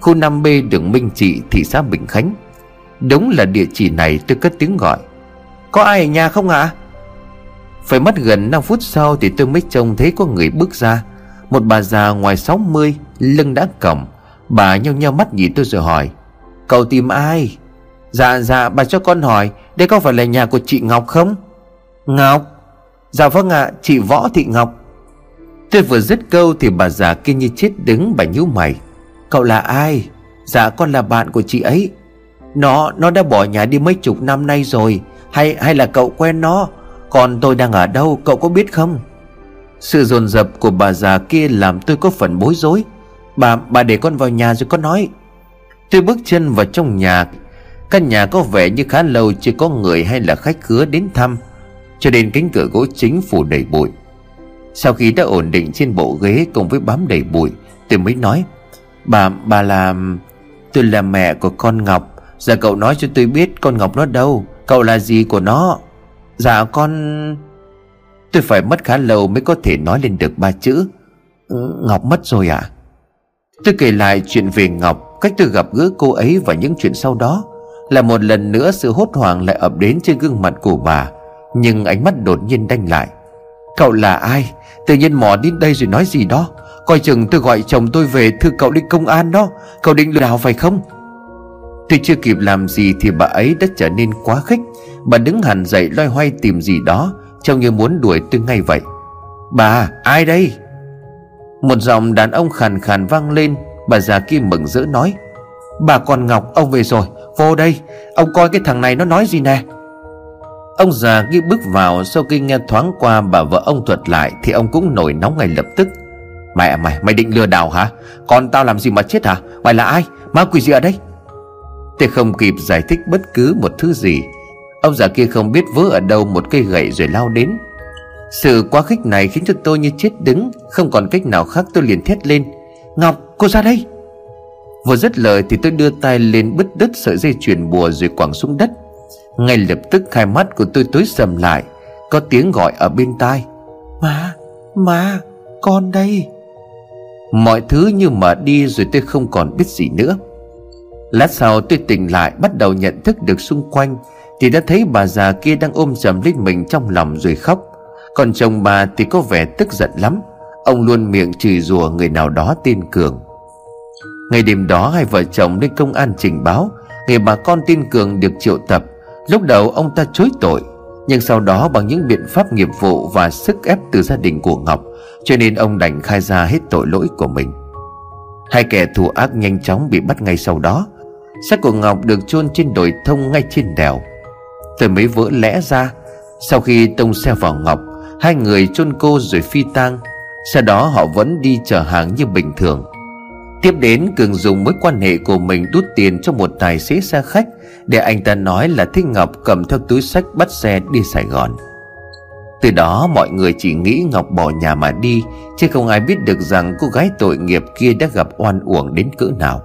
Khu 5B đường Minh Trị, thị xã Bình Khánh. Đúng là địa chỉ này tôi cất tiếng gọi. Có ai ở nhà không ạ? À? Phải mất gần 5 phút sau thì tôi mới trông thấy có người bước ra. Một bà già ngoài 60 Lưng đã còng. Bà nheo nheo mắt nhìn tôi rồi hỏi, Cậu tìm ai? Dạ dạ bà cho con hỏi, Đây có phải là nhà của chị Ngọc không? Ngọc? Dạ vâng ạ, chị Võ Thị Ngọc. Tôi vừa dứt câu thì bà già kia như chết đứng bà nhíu mày. Cậu là ai? Dạ con là bạn của chị ấy. Nó nó đã bỏ nhà đi mấy chục năm nay rồi. Hay hay là cậu quen nó? Còn tôi đang ở đâu cậu có biết không? Sự dồn dập của bà già kia làm tôi có phần bối rối. Bà bà để con vào nhà rồi con nói. Tôi bước chân vào trong nhà. Căn nhà có vẻ như khá lâu chưa có người hay là khách khứa đến thăm. Cho nên cánh cửa gỗ chính phủ đầy bụi. Sau khi đã ổn định trên bộ ghế cùng với bám đầy bụi Tôi mới nói. Bà, bà là... Tôi là mẹ của con Ngọc. Giờ cậu nói cho tôi biết con Ngọc nó đâu, Cậu là gì của nó? Dạ con... Tôi phải mất khá lâu mới có thể nói lên được ba chữ. Ừ, Ngọc mất rồi à Tôi kể lại chuyện về Ngọc, Cách tôi gặp gỡ cô ấy và những chuyện sau đó. Là một lần nữa sự hốt hoảng lại ập đến trên gương mặt của bà, Nhưng ánh mắt đột nhiên đanh lại. Cậu là ai? Tự nhiên mò đến đây rồi nói gì đó. Coi chừng tôi gọi chồng tôi về, thưa cậu đi công an đó. Cậu định lừa đảo phải không? Tôi chưa kịp làm gì thì bà ấy đã trở nên quá khích. Bà đứng hẳn dậy loay hoay tìm gì đó, Trông như muốn đuổi tôi ngay vậy. Bà, ai đây? Một giọng đàn ông khàn khàn vang lên. Bà già kia mừng rỡ nói, Bà còn Ngọc, ông về rồi. Vô đây, Ông coi cái thằng này nó nói gì nè? Ông già kia bước vào, Sau khi nghe thoáng qua bà vợ ông thuật lại Thì ông cũng nổi nóng ngay lập tức. Mẹ, mày mày định lừa đảo hả? Con tao làm gì mà chết hả? Mày là ai? Ma quỷ gì ở đây? Tôi không kịp giải thích bất cứ một thứ gì. Ông già kia không biết vớ ở đâu một cây gậy rồi lao đến. Sự quá khích này khiến cho tôi như chết đứng Không còn cách nào khác tôi liền thét lên. Ngọc cô ra đây! Vừa dứt lời thì tôi đưa tay lên bứt đứt sợi dây chuyền bùa rồi quẳng xuống đất. Ngay lập tức hai mắt của tôi tối sầm lại Có tiếng gọi ở bên tai. Má, má, con đây. Mọi thứ như mở đi rồi tôi không còn biết gì nữa Lát sau tôi tỉnh lại bắt đầu nhận thức được xung quanh, Thì đã thấy bà già kia đang ôm chầm lên mình trong lòng rồi khóc. Còn chồng bà thì có vẻ tức giận lắm, Ông luôn miệng chửi rủa người nào đó tên Cường. Ngày đêm đó hai vợ chồng lên công an trình báo, Người bà con tin Cường được triệu tập. Lúc đầu ông ta chối tội, Nhưng sau đó bằng những biện pháp nghiệp vụ Và sức ép từ gia đình của Ngọc, Cho nên ông đành khai ra hết tội lỗi của mình. Hai kẻ thù ác nhanh chóng bị bắt ngay sau đó. Xác của Ngọc được chôn trên đồi thông ngay trên đèo. Tôi mới vỡ lẽ ra, Sau khi tông xe vào Ngọc, Hai người chôn cô rồi phi tang. Sau đó họ vẫn đi chở hàng như bình thường. Tiếp đến, Cường dùng mối quan hệ của mình đút tiền cho một tài xế xe khách Để anh ta nói là thích Ngọc cầm theo túi sách bắt xe đi Sài Gòn. Từ đó, mọi người chỉ nghĩ Ngọc bỏ nhà mà đi, Chứ không ai biết được rằng cô gái tội nghiệp kia đã gặp oan uổng đến cỡ nào.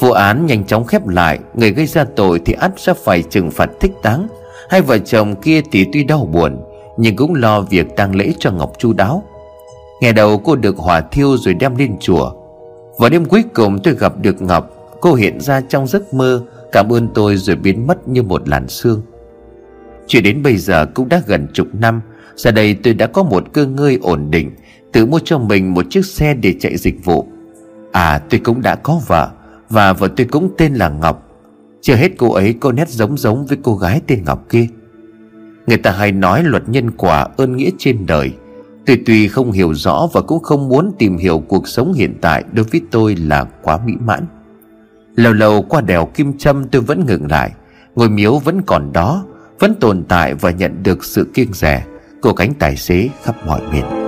Vụ án nhanh chóng khép lại, Người gây ra tội thì ắt sẽ phải trừng phạt thích đáng. Hai vợ chồng kia thì tuy đau buồn, Nhưng cũng lo việc tang lễ cho Ngọc chu đáo. Ngày đầu cô được hỏa thiêu rồi đem lên chùa. Vào đêm cuối cùng tôi gặp được Ngọc. Cô hiện ra trong giấc mơ, Cảm ơn tôi rồi biến mất như một làn sương. Chuyện đến bây giờ cũng đã gần chục năm, Giờ đây tôi đã có một cơ ngơi ổn định, Tự mua cho mình một chiếc xe để chạy dịch vụ. À tôi cũng đã có vợ. Và vợ tôi cũng tên là Ngọc. Chưa hết cô ấy có nét giống giống với cô gái tên Ngọc kia. Người ta hay nói luật nhân quả ơn nghĩa trên đời. Tôi tuy không hiểu rõ và cũng không muốn tìm hiểu cuộc sống hiện tại đối với tôi là quá mỹ mãn. Lâu lâu qua đèo Kim Trâm tôi vẫn ngừng lại. Ngôi miếu vẫn còn đó, Vẫn tồn tại và nhận được sự kiêng rẻ Của cánh tài xế khắp mọi miền.